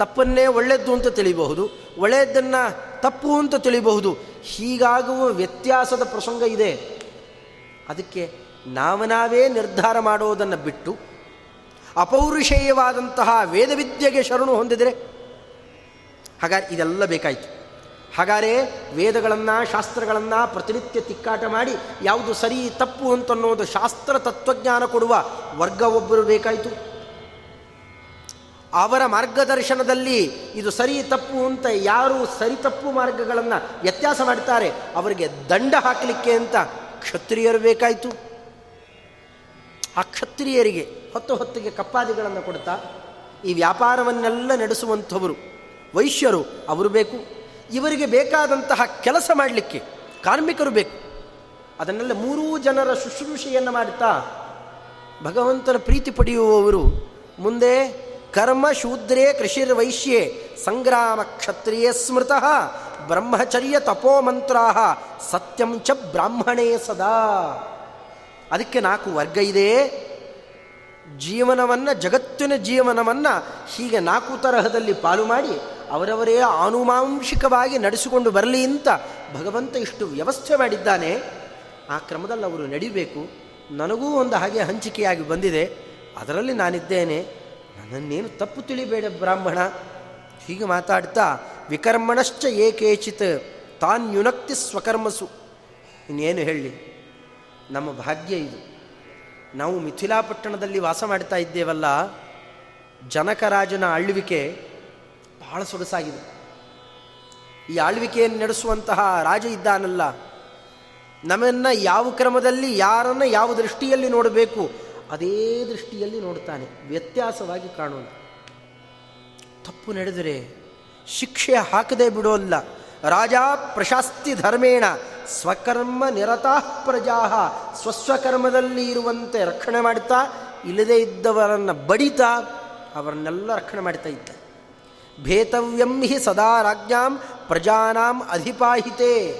ತಪ್ಪನ್ನೇ ಒಳ್ಳೆಯದ್ದು ಅಂತ ತಿಳಿಬಹುದು, ಒಳ್ಳೆಯದನ್ನು ತಪ್ಪು ಅಂತ ತಿಳಿಬಹುದು, ಹೀಗಾಗುವ ವ್ಯತ್ಯಾಸದ ಪ್ರಸಂಗ ಇದೆ. ಅದಕ್ಕೆ ನಾವು ನಾವೇ ನಿರ್ಧಾರ ಮಾಡೋದನ್ನು ಬಿಟ್ಟು, ಅಪೌರುಷೇಯವಾದಂತಹ ವೇದವಿದ್ಯೆಗೆ ಶರಣು ಹೊಂದಿದರೆ, ಹಾಗಾದ್ರೆ ಇದೆಲ್ಲ ಬೇಕಾಯಿತು. ಹಾಗಾದರೆ ವೇದಗಳನ್ನು, ಶಾಸ್ತ್ರಗಳನ್ನು ಪ್ರತಿನಿತ್ಯ ತಿಕ್ಕಾಟ ಮಾಡಿ, ಯಾವುದು ಸರಿ ತಪ್ಪು ಅಂತನ್ನೋದು ಶಾಸ್ತ್ರ ತತ್ವಜ್ಞಾನ ಕೊಡುವ ವರ್ಗ ಒಬ್ಬರು ಬೇಕಾಯಿತು. ಅವರ ಮಾರ್ಗದರ್ಶನದಲ್ಲಿ ಇದು ಸರಿ ತಪ್ಪು ಅಂತ ಯಾರು ಸರಿ ತಪ್ಪು ಮಾರ್ಗಗಳನ್ನು ವ್ಯತ್ಯಾಸ ಮಾಡ್ತಾರೆ, ಅವರಿಗೆ ದಂಡ ಹಾಕಲಿಕ್ಕೆ ಅಂತ ಕ್ಷತ್ರಿಯರು ಬೇಕಾಯಿತು. ಆ ಕ್ಷತ್ರಿಯರಿಗೆ ಹೊತ್ತು ಹೊತ್ತಿಗೆ ಕಪ್ಪಾದಿಗಳನ್ನು ಕೊಡ್ತಾ, ಈ ವ್ಯಾಪಾರವನ್ನೆಲ್ಲ ನಡೆಸುವಂಥವರು, ವೈಶ್ಯರು ಅವರು ಬೇಕು. ಇವರಿಗೆ ಬೇಕಾದಂತಹ ಕೆಲಸ ಮಾಡಲಿಕ್ಕೆ ಕಾರ್ಮಿಕರು ಬೇಕು. ಅದನ್ನೆಲ್ಲ ಮೂರೂ ಜನರ ಶುಶ್ರೂಷೆಯನ್ನು ಮಾಡುತ್ತಾ ಭಗವಂತನ ಪ್ರೀತಿ ಪಡೆಯುವವರು ಮುಂದೆ ಕರ್ಮ ಶೂದ್ರೇ ಕೃಷಿರ್ ವೈಶ್ಯೇ ಸಂಗ್ರಾಮ ಕ್ಷತ್ರಿಯ ಸ್ಮೃತಃ ಬ್ರಹ್ಮಚರ್ಯ ತಪೋಮಂತ್ರಾಹ ಸತ್ಯಂ ಚ ಬ್ರಾಹ್ಮಣೇ ಸದಾ. ಅದಕ್ಕೆ ನಾಲ್ಕು ವರ್ಗ ಇದೆ. ಜೀವನವನ್ನು, ಜಗತ್ತಿನ ಜೀವನವನ್ನು ಹೀಗೆ ನಾಲ್ಕು ತರಹದಲ್ಲಿ ಪಾಲು ಮಾಡಿ ಅವರವರೇ ಆನುಮಾಂಶಿಕವಾಗಿ ನಡೆಸಿಕೊಂಡು ಬರಲಿ ಅಂತ ಭಗವಂತ ಇಷ್ಟು ವ್ಯವಸ್ಥೆ ಮಾಡಿದ್ದಾನೆ. ಆ ಕ್ರಮದಲ್ಲಿ ಅವರು ನಡಿಬೇಕು. ನನಗೂ ಒಂದು ಹಾಗೆ ಹಂಚಿಕೆಯಾಗಿ ಬಂದಿದೆ. ಅದರಲ್ಲಿ ನಾನಿದ್ದೇನೆ. ನನ್ನನ್ನೇನು ತಪ್ಪು ತಿಳಿಬೇಡ ಬ್ರಾಹ್ಮಣ? ಹೀಗೆ ಮಾತಾಡ್ತಾ ವಿಕರ್ಮಣಶ್ಚ ಏಕೇಚಿತ್ ತಾನ್ಯುನಕ್ತಿ ಸ್ವಕರ್ಮಸು. ಇನ್ನೇನು ಹೇಳಿ? ನಮ್ಮ ಭಾಗ್ಯ ಇದು. ನಾವು ಮಿಥಿಲಾಪಟ್ಟಣದಲ್ಲಿ ವಾಸ ಮಾಡ್ತಾ ಇದ್ದೇವಲ್ಲ, ಜನಕರಾಜನ ಆಳ್ವಿಕೆ ಬಹಳ ಸೊಗಸಾಗಿದೆ. ಈ ಆಳ್ವಿಕೆಯನ್ನು ನಡೆಸುವಂತಹ ರಾಜ ಇದ್ದಾನಲ್ಲ ನಮ್ಮನ್ನು ಯಾವ ಕ್ರಮದಲ್ಲಿ, ಯಾರನ್ನು ಯಾವ ದೃಷ್ಟಿಯಲ್ಲಿ ನೋಡಬೇಕು ಅದೇ ದೃಷ್ಟಿಯಲ್ಲಿ ನೋಡ್ತಾನೆ ವ್ಯತ್ಯಾಸವಾಗಿ ಕಾಣೋಲ್ಲ ತಪ್ಪು ನಡೆದರೆ ಶಿಕ್ಷೆ ಹಾಕದೆ ಬಿಡೋಲ್ಲ. ರಾಜ ಪ್ರಶಾಸ್ತಿ ಧರ್ಮೇಣ, ಸ್ವಕರ್ಮ ನಿರತಾ ಪ್ರಜಾ ಸ್ವಸ್ವಕರ್ಮದಲ್ಲಿ ಇರುವಂತೆ ರಕ್ಷಣೆ ಮಾಡ್ತಾ, ಇಲ್ಲದೇ ಇದ್ದವರನ್ನು ಬಡಿತಾ, ಅವರನ್ನೆಲ್ಲ ರಕ್ಷಣೆ ಮಾಡ್ತಾ ಇದ್ದ. ಭೇತವ್ಯಂ ಹಿ ಸದಾ ರಾಜ್ಞಾಂ ಪ್ರಜಾನಾಂ ಅಧಿಪಾಹಿತೆ.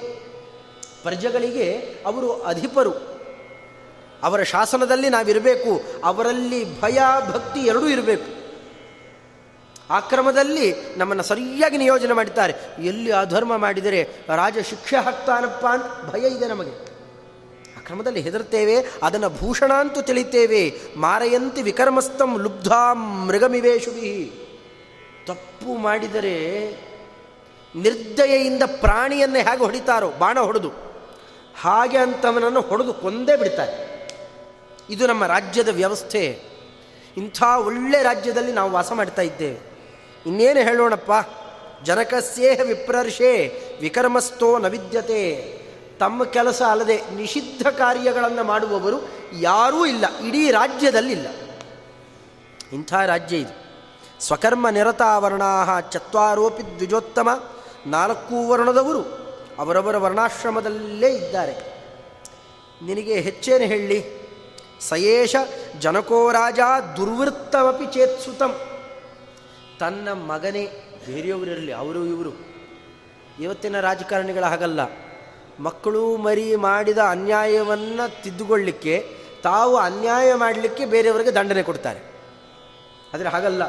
ಪ್ರಜೆಗಳಿಗೆ ಅವರು ಅಧಿಪರು. ಅವರ ಶಾಸನದಲ್ಲಿ ನಾವಿರಬೇಕು, ಅವರಲ್ಲಿ ಭಯ, ಭಕ್ತಿ ಎರಡೂ ಇರಬೇಕು. ಆಕ್ರಮದಲ್ಲಿ ನಮ್ಮನ್ನು ಸರಿಯಾಗಿ ನಿಯೋಜನೆ ಮಾಡುತ್ತಾರೆ ಎಲ್ಲಿ ಅಧರ್ಮ ಮಾಡಿದರೆ ರಾಜ ಶಿಕ್ಷೆ ಹಾಕ್ತಾನಪ್ಪ ಅಂತ ಭಯ ಇದೆ ನಮಗೆ. ಅಕ್ರಮದಲ್ಲಿ ಹೆದರ್ತೇವೆ, ಅದನ್ನು ಭೂಷಣ ಅಂತೂ ತಿಳಿತೇವೆ. ಮಾರಯಂತಿ ವಿಕರ್ಮಸ್ತಂ ಲುಬ್ಧಾಂ ಮೃಗಮಿವೇಶುಭಿ ತಪ್ಪು ಮಾಡಿದರೆ ನಿರ್ದಯೆಯಿಂದ ಪ್ರಾಣಿಯನ್ನು ಹೇಗೆ ಹೊಡಿತಾರೋ, ಬಾಣ ಹೊಡೆದು. ಹಾಗೆ ಅಂತವನನ್ನು ಹೊಡೆದು ಕೊಂದೇ ಬಿಡ್ತಾರೆ. ಇದು ನಮ್ಮ ರಾಜ್ಯದ ವ್ಯವಸ್ಥೆ. ಇಂಥ ಒಳ್ಳೆ ರಾಜ್ಯದಲ್ಲಿ ನಾವು ವಾಸ ಮಾಡ್ತಾ ಇದ್ದೇವೆ. ಇನ್ನೇನು ಹೇಳೋಣಪ್ಪ? ಜನಕಸ್ಯೇಹ ವಿಪ್ರರ್ಷೆ ವಿಕರ್ಮಸ್ಥೋ ನವಿದ್ಯತೆ ತಮ್ಮ ಕೆಲಸ ಅಲ್ಲದೆ ನಿಷಿದ್ಧ ಕಾರ್ಯಗಳನ್ನು ಮಾಡುವವರು ಯಾರೂ ಇಲ್ಲ. ಇಡೀ ರಾಜ್ಯದಲ್ಲಿಲ್ಲ. ಇಂಥ ರಾಜ್ಯ ಇದು. ಸ್ವಕರ್ಮ ನಿರತಾವರ್ಣಾಹ ಚತ್ವಾರೋಪಿ ದ್ವಿಜೋತ್ತಮ ನಾಲ್ಕು ವರ್ಣದವರು ಅವರವರ ವರ್ಣಾಶ್ರಮದಲ್ಲೇ ಇದ್ದಾರೆ. ನಿನಗೆ ಹೆಚ್ಚೇನು ಹೇಳಿ ಸಯೇಷ ಜನಕೋ ರಾಜ ದುರ್ವೃತ್ತಮಪಿ ಚೇತ್ಸುತಂ ತನ್ನ ಮಗನೇ, ಬೇರೆಯವರಿರಲಿ, ಅವರು ಇವರು. ಇವತ್ತಿನ ರಾಜಕಾರಣಿಗಳ ಹಾಗಲ್ಲ. ಮಕ್ಕಳು ಮರಿ ಮಾಡಿದ ಅನ್ಯಾಯವನ್ನು ತಿದ್ದುಕೊಳ್ಳಿಕ್ಕೆ, ತಾವು ಅನ್ಯಾಯ ಮಾಡಲಿಕ್ಕೆ ಬೇರೆಯವರಿಗೆ ದಂಡನೆ ಕೊಡ್ತಾರೆ. ಆದರೆ ಹಾಗಲ್ಲ.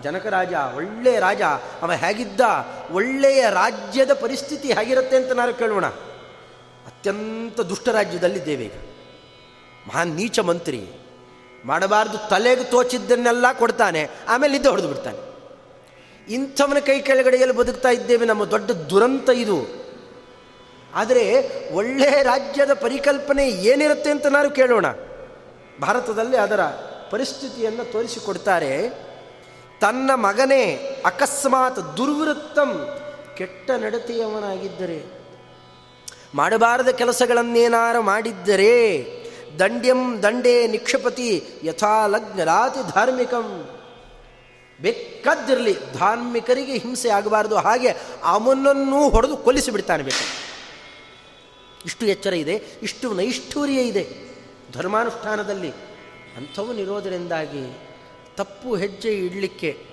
ಜನಕ ರಾಜ ಒಳ್ಳೆಯ ರಾಜ, ಅವ ಹೇಗಿದ್ದ, ಒಳ್ಳೆಯ ರಾಜ್ಯದ ಪರಿಸ್ಥಿತಿ ಹೇಗಿರುತ್ತೆ ಅಂತ ನಾವು ಕೇಳೋಣ. ಅತ್ಯಂತ ದುಷ್ಟ ರಾಜ್ಯದಲ್ಲಿದ್ದೇವೆ ಈಗ. ಮಹಾನ್ ನೀಚ ಮಂತ್ರಿ. ಮಾಡಬಾರ್ದು ತಲೆಗೆ ತೋಚಿದ್ದನ್ನೆಲ್ಲ ಕೊಡ್ತಾನೆ, ಆಮೇಲೆ ನಿದ್ದೆ ಹೊಡೆದು ಬಿಡ್ತಾನೆ. ಇಂಥವನ ಕೈ ಕೆಳಗಡೆಯಲ್ಲಿ ಬದುಕ್ತಾ ಇದ್ದೇವೆ, ನಮ್ಮ ದೊಡ್ಡ ದುರಂತ ಇದು. ಆದರೆ ಒಳ್ಳೆಯ ರಾಜ್ಯದ ಪರಿಕಲ್ಪನೆ ಏನಿರುತ್ತೆ ಅಂತ ನಾನು ಕೇಳೋಣ. ಭಾರತದಲ್ಲಿ ಅದರ ಪರಿಸ್ಥಿತಿಯನ್ನು ತೋರಿಸಿಕೊಡ್ತಾರೆ, ತನ್ನ ಮಗನೇ ಅಕಸ್ಮಾತ್ ದುರ್ವೃತ್ತಂ ಕೆಟ್ಟ ನಡತೆಯವನಾಗಿದ್ದರೆ. ಮಾಡಬಾರದ ಕೆಲಸಗಳನ್ನೇನಾರು ಮಾಡಿದ್ದರೆ ದಂಡ್ಯಂ ದಂಡೇ ನಿಕ್ಷಪತಿ ಯಥಾ ಲಗ್ನರಾತಿ ಧಾರ್ಮಿಕಂ. ಬೇಕಾದ್ದಿರಲಿ ಧಾರ್ಮಿಕರಿಗೆ ಹಿಂಸೆ ಆಗಬಾರದು. ಹಾಗೆ ಅವನನ್ನು ಹೊಡೆದು ಕೊಲ್ಲಿಸಿಬಿಡ್ತಾನೆ ಬೇಕು. ಇಷ್ಟು ಎಚ್ಚರ ಇದೆ, ಇಷ್ಟು ನೈಷ್ಠೂರ್ಯ ಇದೆ. ಧರ್ಮಾನುಷ್ಠಾನದಲ್ಲಿ ಅಂಥವನಿರೋದರಿಂದಾಗಿ ತಪ್ಪು ಹೆಜ್ಜೆ ಇಡಲಿಕ್ಕೆ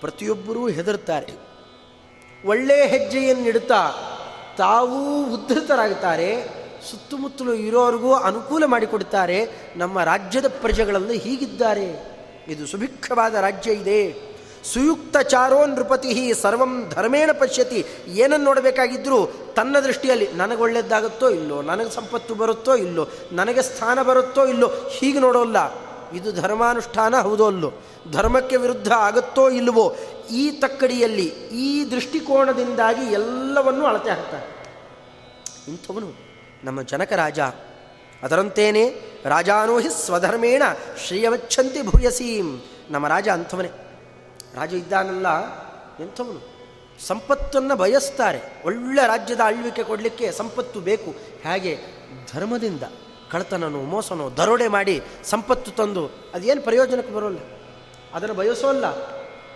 ಪ್ರತಿಯೊಬ್ಬರೂ ಹೆದರ್ತಾರೆ. ಒಳ್ಳೆಯ ಹೆಜ್ಜೆಯನ್ನಿಡುತ್ತಾ ತಾವೂ ಉದ್ಧತರಾಗುತ್ತಾರೆ ಸುತ್ತಮುತ್ತಲು ಇರೋರಿಗೂ ಅನುಕೂಲ ಮಾಡಿಕೊಡುತ್ತಾರೆ. ನಮ್ಮ ರಾಜ್ಯದ ಪ್ರಜೆಗಳಲ್ಲಿ ಹೀಗಿದ್ದಾರೆ. ಇದು ಸುಭಿಕ್ಷವಾದ ರಾಜ್ಯ ಇದೆ. ಸುಯುಕ್ತ ಚಾರೋ ನೃಪತಿ ಸರ್ವಂ ಧರ್ಮೇಣ ಪಶ್ಯತಿ. ಏನನ್ನು ನೋಡಬೇಕಾಗಿದ್ದರೂ ತನ್ನ ದೃಷ್ಟಿಯಲ್ಲಿ ನನಗೆ ಒಳ್ಳೆಯದಾಗುತ್ತೋ ಇಲ್ಲೋ, ನನಗೆ ಸಂಪತ್ತು ಬರುತ್ತೋ ಇಲ್ಲೋ, ನನಗೆ ಸ್ಥಾನ ಬರುತ್ತೋ ಇಲ್ಲೋ, ಹೀಗೆ ನೋಡೋಲ್ಲ. ಇದು ಧರ್ಮಾನುಷ್ಠಾನ ಹೌದೋ ಅಲ್ಲೋ ಧರ್ಮಕ್ಕೆ ವಿರುದ್ಧ ಆಗುತ್ತೋ ಇಲ್ಲವೋ, ಈ ತಕ್ಕಡಿಯಲ್ಲಿ, ಈ ದೃಷ್ಟಿಕೋನದಿಂದಾಗಿ ಎಲ್ಲವನ್ನೂ ಅಳತೆ ಹಾಕ್ತಾರೆ ನಮ್ಮ ಜನಕ ರಾಜ. ಅದರಂತೇನೆ ರಾಜಾನೋಹಿ ಸ್ವಧರ್ಮೇಣ ಶ್ರೇಯವಚ್ಛಂತಿ ಭೂಯಸೀಂ ನಮ್ಮ ರಾಜ ಅಂಥವನೇ. ರಾಜ ಇದ್ದಾನಲ್ಲ, ಎಂಥವನು? ಸಂಪತ್ತನ್ನು ಬಯಸ್ತಾರೆ. ಒಳ್ಳೆ ರಾಜ್ಯದ ಆಳ್ವಿಕೆ ಕೊಡಲಿಕ್ಕೆ ಸಂಪತ್ತು ಬೇಕು. ಹೇಗೆ? ಧರ್ಮದಿಂದ. ಕಳತನನು ಮೋಸನೋ, ದರೋಡೆ ಮಾಡಿ ಸಂಪತ್ತು ತಂದು ಅದೇನು ಪ್ರಯೋಜನಕ್ಕೆ ಬರೋಲ್ಲ. ಅದನ್ನು ಬಯಸೋಲ್ಲ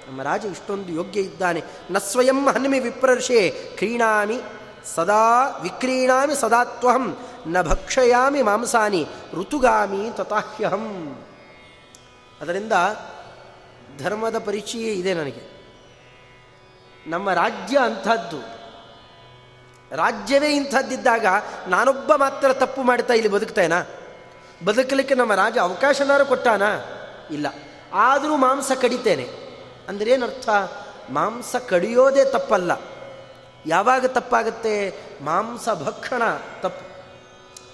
ನಮ್ಮ ರಾಜ ಇಷ್ಟೊಂದು ಯೋಗ್ಯ ಇದ್ದಾನೆ. ನ ಸ್ವಯಂ ಹನ್ಮಿ ವಿಪ್ರರ್ಷೆ ಕ್ರೀಣಾಮಿ ಸದಾ ವಿಕ್ರೀಣಾಮಿ ಸದಾತ್ವಹಂ ನ ಭಕ್ಷಯಾಮಿ ಮಾಂಸಾನಿ ಋತುಗಾಮಿ ತಥಾಹ್ಯಹಂ ಅದರಿಂದ ಧರ್ಮದ ಪರಿಚಯ ಇದೆ ನನಗೆ. ನಮ್ಮ ರಾಜ್ಯ ಅಂಥದ್ದು. ರಾಜ್ಯವೇ ಇಂಥದ್ದಿದ್ದಾಗ ನಾನೊಬ್ಬ ಮಾತ್ರ ತಪ್ಪು ಮಾಡ್ತಾ ಇಲ್ಲಿ ಬದುಕ್ತೇನಾ? ಬದುಕಲಿಕ್ಕೆ ನಮ್ಮ ರಾಜ ಅವಕಾಶನಾರು ಕೊಟ್ಟಾನ? ಇಲ್ಲ. ಆದರೂ ಮಾಂಸ ಕಡಿತೇನೆ. ಅಂದ್ರೇನರ್ಥ, ಮಾಂಸ ಕಡಿಯೋದೇ ತಪ್ಪಲ್ಲ. ಯಾವಾಗ ತಪ್ಪಾಗುತ್ತೆ? ಮಾಂಸ ಭಕ್ಷಣ ತಪ್ಪು.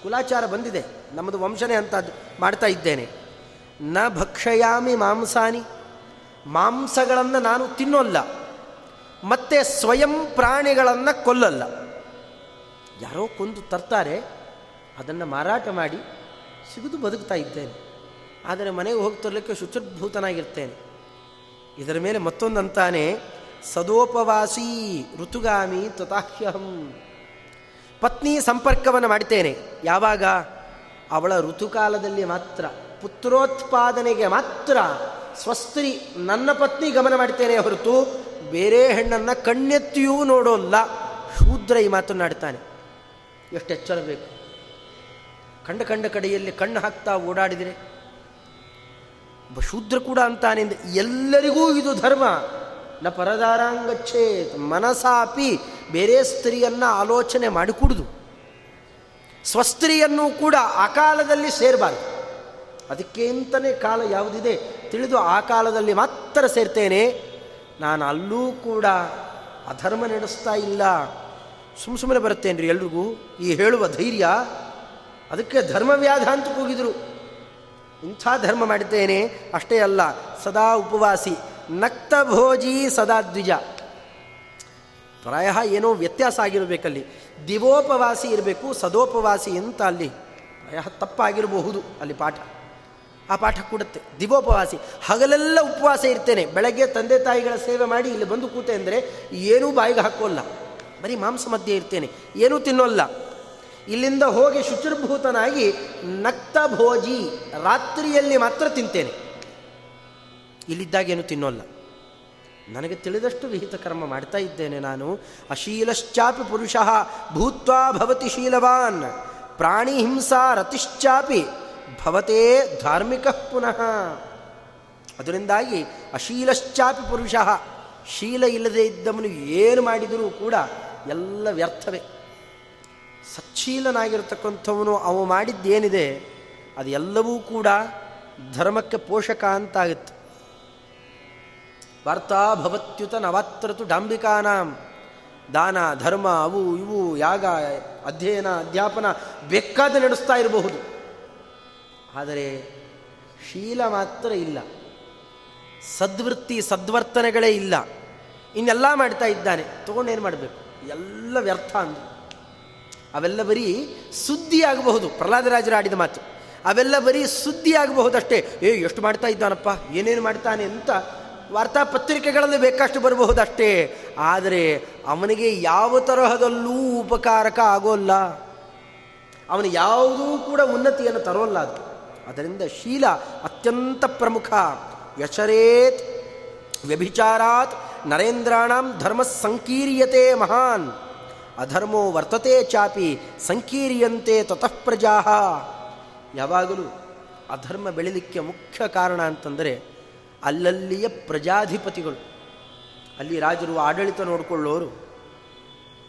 ಕುಲಾಚಾರ ಬಂದಿದೆ. ನಮ್ಮದು ವಂಶನೇ ಅಂತ ಮಾಡ್ತಾ ಇದ್ದೇನೆ. ನ ಭಕ್ಷಯಾಮಿ ಮಾಂಸಾನಿ. ಮಾಂಸಗಳನ್ನು ನಾನು ತಿನ್ನೋಲ್ಲ. ಮತ್ತೆ ಸ್ವಯಂ ಪ್ರಾಣಿಗಳನ್ನು ಕೊಲ್ಲಲ್ಲ. ಯಾರೋ ಕೊಂದು ತರ್ತಾರೆ. ಅದನ್ನು ಮಾರಾಟ ಮಾಡಿ ಸಿಗುದು ಬದುಕ್ತಾ ಇದ್ದೇನೆ. ಆದರೆ ಮನೆಗೆ ಹೋಗ್ತಿರ್ಲಿಕ್ಕೆ ಶುಚಿರ್ಭೂತನಾಗಿರ್ತೇನೆ. ಇದರ ಮೇಲೆ ಮತ್ತೊಂದಂತಾನೆ ಸದೋಪವಾಸಿ ಋತುಗಾಮಿ ತಥಾಹ್ಯಹಂ. ಪತ್ನಿ ಸಂಪರ್ಕವನ್ನು ಮಾಡ್ತೇನೆ ಯಾವಾಗ? ಅವಳ ಋತುಕಾಲದಲ್ಲಿ ಮಾತ್ರ. ಪುತ್ರೋತ್ಪಾದನೆಗೆ ಮಾತ್ರ. ಸ್ವಸ್ತ್ರಿ, ನನ್ನ ಪತ್ನಿ ಗಮನ ಮಾಡ್ತೇನೆ ಹೊರತು ಬೇರೆ ಹೆಣ್ಣನ್ನು ಕಣ್ಣೆತ್ತಿಯೂ ನೋಡೋಲ್ಲ. ಶೂದ್ರ ಈ ಮಾತನ್ನಾಡ್ತಾನೆ ಎಷ್ಟು ಎಚ್ಚರ ಬೇಕು. ಕಂಡ ಕಂಡ ಕಡೆಯಲ್ಲಿ ಕಣ್ಣು ಹಾಕ್ತಾ ಓಡಾಡಿದರೆ ಶೂದ್ರ ಕೂಡ ಅಂತಾನೆ ಎಲ್ಲರಿಗೂ ಇದು ಧರ್ಮ. ನ ಪರದಾರಾಂಗಚ್ಛೇತ್ ಮನಸಾಪಿ ಬೇರೆ ಸ್ತ್ರೀಯನ್ನು ಆಲೋಚನೆ ಮಾಡಿಕೂಡುದು. ಸ್ವಸ್ತ್ರೀಯನ್ನು ಕೂಡ ಆ ಕಾಲದಲ್ಲಿ ಸೇರಬಾರ್ದು. ಅದಕ್ಕೆ ಅಂತಲೇ ಕಾಲ ಯಾವುದಿದೆ ತಿಳಿದು ಆ ಕಾಲದಲ್ಲಿ ಮಾತ್ರ ಸೇರ್ತೇನೆ. ನಾನು ಅಲ್ಲೂ ಕೂಡ ಅಧರ್ಮ ನಡೆಸ್ತಾ ಇಲ್ಲ. ಸುಮ್ ಸುಮ್ಮನೆ ಬರುತ್ತೇನೆ ರೀ ಎಲ್ರಿಗೂ ಈ ಹೇಳುವ ಧೈರ್ಯ. ಅದಕ್ಕೆ ಧರ್ಮವ್ಯಾಧ ಅಂತ ಕೂಗಿದ್ರು. ಇಂಥ ಧರ್ಮ ಮಾಡಿದ್ದೇನೆ. ಅಷ್ಟೇ ಅಲ್ಲ, ಸದಾ ಉಪವಾಸಿ. ನಕ್ತ ಭೋಜಿ ಸದಾ ದ್ವಿಜ ಪ್ರಾಯ ಏನೋ ವ್ಯತ್ಯಾಸ ಆಗಿರಬೇಕಲ್ಲಿ. ದಿವೋಪವಾಸಿ ಇರಬೇಕು, ಸದೋಪವಾಸಿ ಅಂತ ಅಲ್ಲಿ. ಪ್ರಾಯ ತಪ್ಪಾಗಿರಬಹುದು ಅಲ್ಲಿ ಪಾಠ. ಆ ಪಾಠ ಕೊಡುತ್ತೆ. ದಿವೋಪವಾಸಿ. ಹಗಲೆಲ್ಲ ಉಪವಾಸ ಇರ್ತೇನೆ. ಬೆಳಗ್ಗೆ ತಂದೆ ತಾಯಿಗಳ ಸೇವೆ ಮಾಡಿ ಇಲ್ಲಿ ಬಂದು ಕೂತೆ ಅಂದರೆ ಏನೂ ಬಾಯಿಗೆ ಹಾಕೋಲ್ಲ. ಬರೀ ಮಾಂಸ ಮಧ್ಯೆ ಇರ್ತೇನೆ. ಏನೂ ತಿನ್ನೋಲ್ಲ. ಇಲ್ಲಿಂದ ಹೋಗಿ ಶುಚಿರ್ಭೂತನಾಗಿ ನಕ್ತ ಭೋಜಿ ರಾತ್ರಿಯಲ್ಲಿ ಮಾತ್ರ ತಿಂತೇನೆ. ಇಲ್ಲಿದ್ದಾಗೇನು ತಿನ್ನೋಲ್ಲ. ನನಗೆ ತಿಳಿದಷ್ಟು ವಿಹಿತ ಕರ್ಮ ಮಾಡ್ತಾ ಇದ್ದೇನೆ ನಾನು. ಅಶೀಲಶ್ಚಾಪಿ ಪುರುಷ ಭೂತ್ವಾ ಭವತಿ ಶೀಲವಾನ್. ಪ್ರಾಣಿ ಹಿಂಸಾ ರತಿಶ್ಚಾಪಿ ಭವತೇ ಧಾರ್ಮಿಕ ಪುನಃ. ಅದರಿಂದಾಗಿ ಅಶೀಲಶ್ಚಾಪಿ ಪುರುಷ ಶೀಲ ಇಲ್ಲದೆ ಇದ್ದವನು ಏನು ಮಾಡಿದರೂ ಕೂಡ ಎಲ್ಲ ವ್ಯರ್ಥವೇ. ಸಚ್ಛೀಲನಾಗಿರ್ತಕ್ಕಂಥವನು ಅವು ಮಾಡಿದ್ದೇನಿದೆ ಅದೆಲ್ಲವೂ ಕೂಡ ಧರ್ಮಕ್ಕೆ ಪೋಷಕ ಅಂತಾಗುತ್ತೆ ವಾರ್ತಾ ಭವತ್ಯುತ ನವಾತ್ರತು ಡಾಂಬಿಕಾನಾಂ. ದಾನ, ಧರ್ಮ, ಅವು ಇವು, ಯಾಗ, ಅಧ್ಯಯನ, ಅಧ್ಯಾಪನ ಬೇಕಾದ ನಡೆಸ್ತಾ ಇರಬಹುದು. ಆದರೆ ಶೀಲ ಮಾತ್ರ ಇಲ್ಲ. ಸದ್ವೃತ್ತಿ, ಸದ್ವರ್ತನೆಗಳೇ ಇಲ್ಲ. ಇನ್ನೆಲ್ಲ ಮಾಡ್ತಾ ಇದ್ದಾನೆ. ತಗೊಂಡೇನು ಮಾಡಬೇಕು? ಎಲ್ಲ ವ್ಯರ್ಥ ಅಂದರು ಅವೆಲ್ಲ ಬರೀ ಸುದ್ದಿಯಾಗಬಹುದು ಪ್ರಹ್ಲಾದರಾಜರು ಆಡಿದ ಮಾತು. ಅವೆಲ್ಲ ಬರೀ ಸುದ್ದಿ ಆಗಬಹುದಷ್ಟೇ ಏ, ಎಷ್ಟು ಮಾಡ್ತಾ ಇದ್ದಾನಪ್ಪ? ಏನೇನು ಮಾಡ್ತಾನೆ ಅಂತ ವಾರ್ತಾಪತ್ರಿಕೆಗಳಲ್ಲಿ ಬೇಕಷ್ಟು ಬರಬಹುದಷ್ಟೇ. ಆದರೆ ಅವನಿಗೆ ಯಾವ ತರಹದಲ್ಲೂ ಉಪಕಾರಕ ಆಗೋಲ್ಲ. ಅವನು ಯಾವುದೂ ಕೂಡ ಉನ್ನತಿಯನ್ನು ತರೋಲ್ಲ ಅದು. ಅದರಿಂದ ಶೀಲ ಅತ್ಯಂತ ಪ್ರಮುಖ. ಯಶರೇತ್ ವ್ಯಭಿಚಾರಾತ್ ನರೇಂದ್ರಾಣಂ ಧರ್ಮ ಸಂಕೀರ್ಯತೆ ಮಹಾನ್. ಅಧರ್ಮೋ ವರ್ತತೆ ಚಾಪಿ ಸಂಕೀರ್ಯಂತೆ ತತಃ ಪ್ರಜಾ ಯಾವಾಗಲೂ ಅಧರ್ಮ ಬೆಳಿಲಿಕ್ಕೆ ಮುಖ್ಯ ಕಾರಣ ಅಂತಂದರೆ ಅಲ್ಲಲ್ಲಿಯ ಪ್ರಜಾಧಿಪತಿಗಳು. ಅಲ್ಲಿ ರಾಜರು ಆಡಳಿತ ನೋಡಿಕೊಳ್ಳೋರು.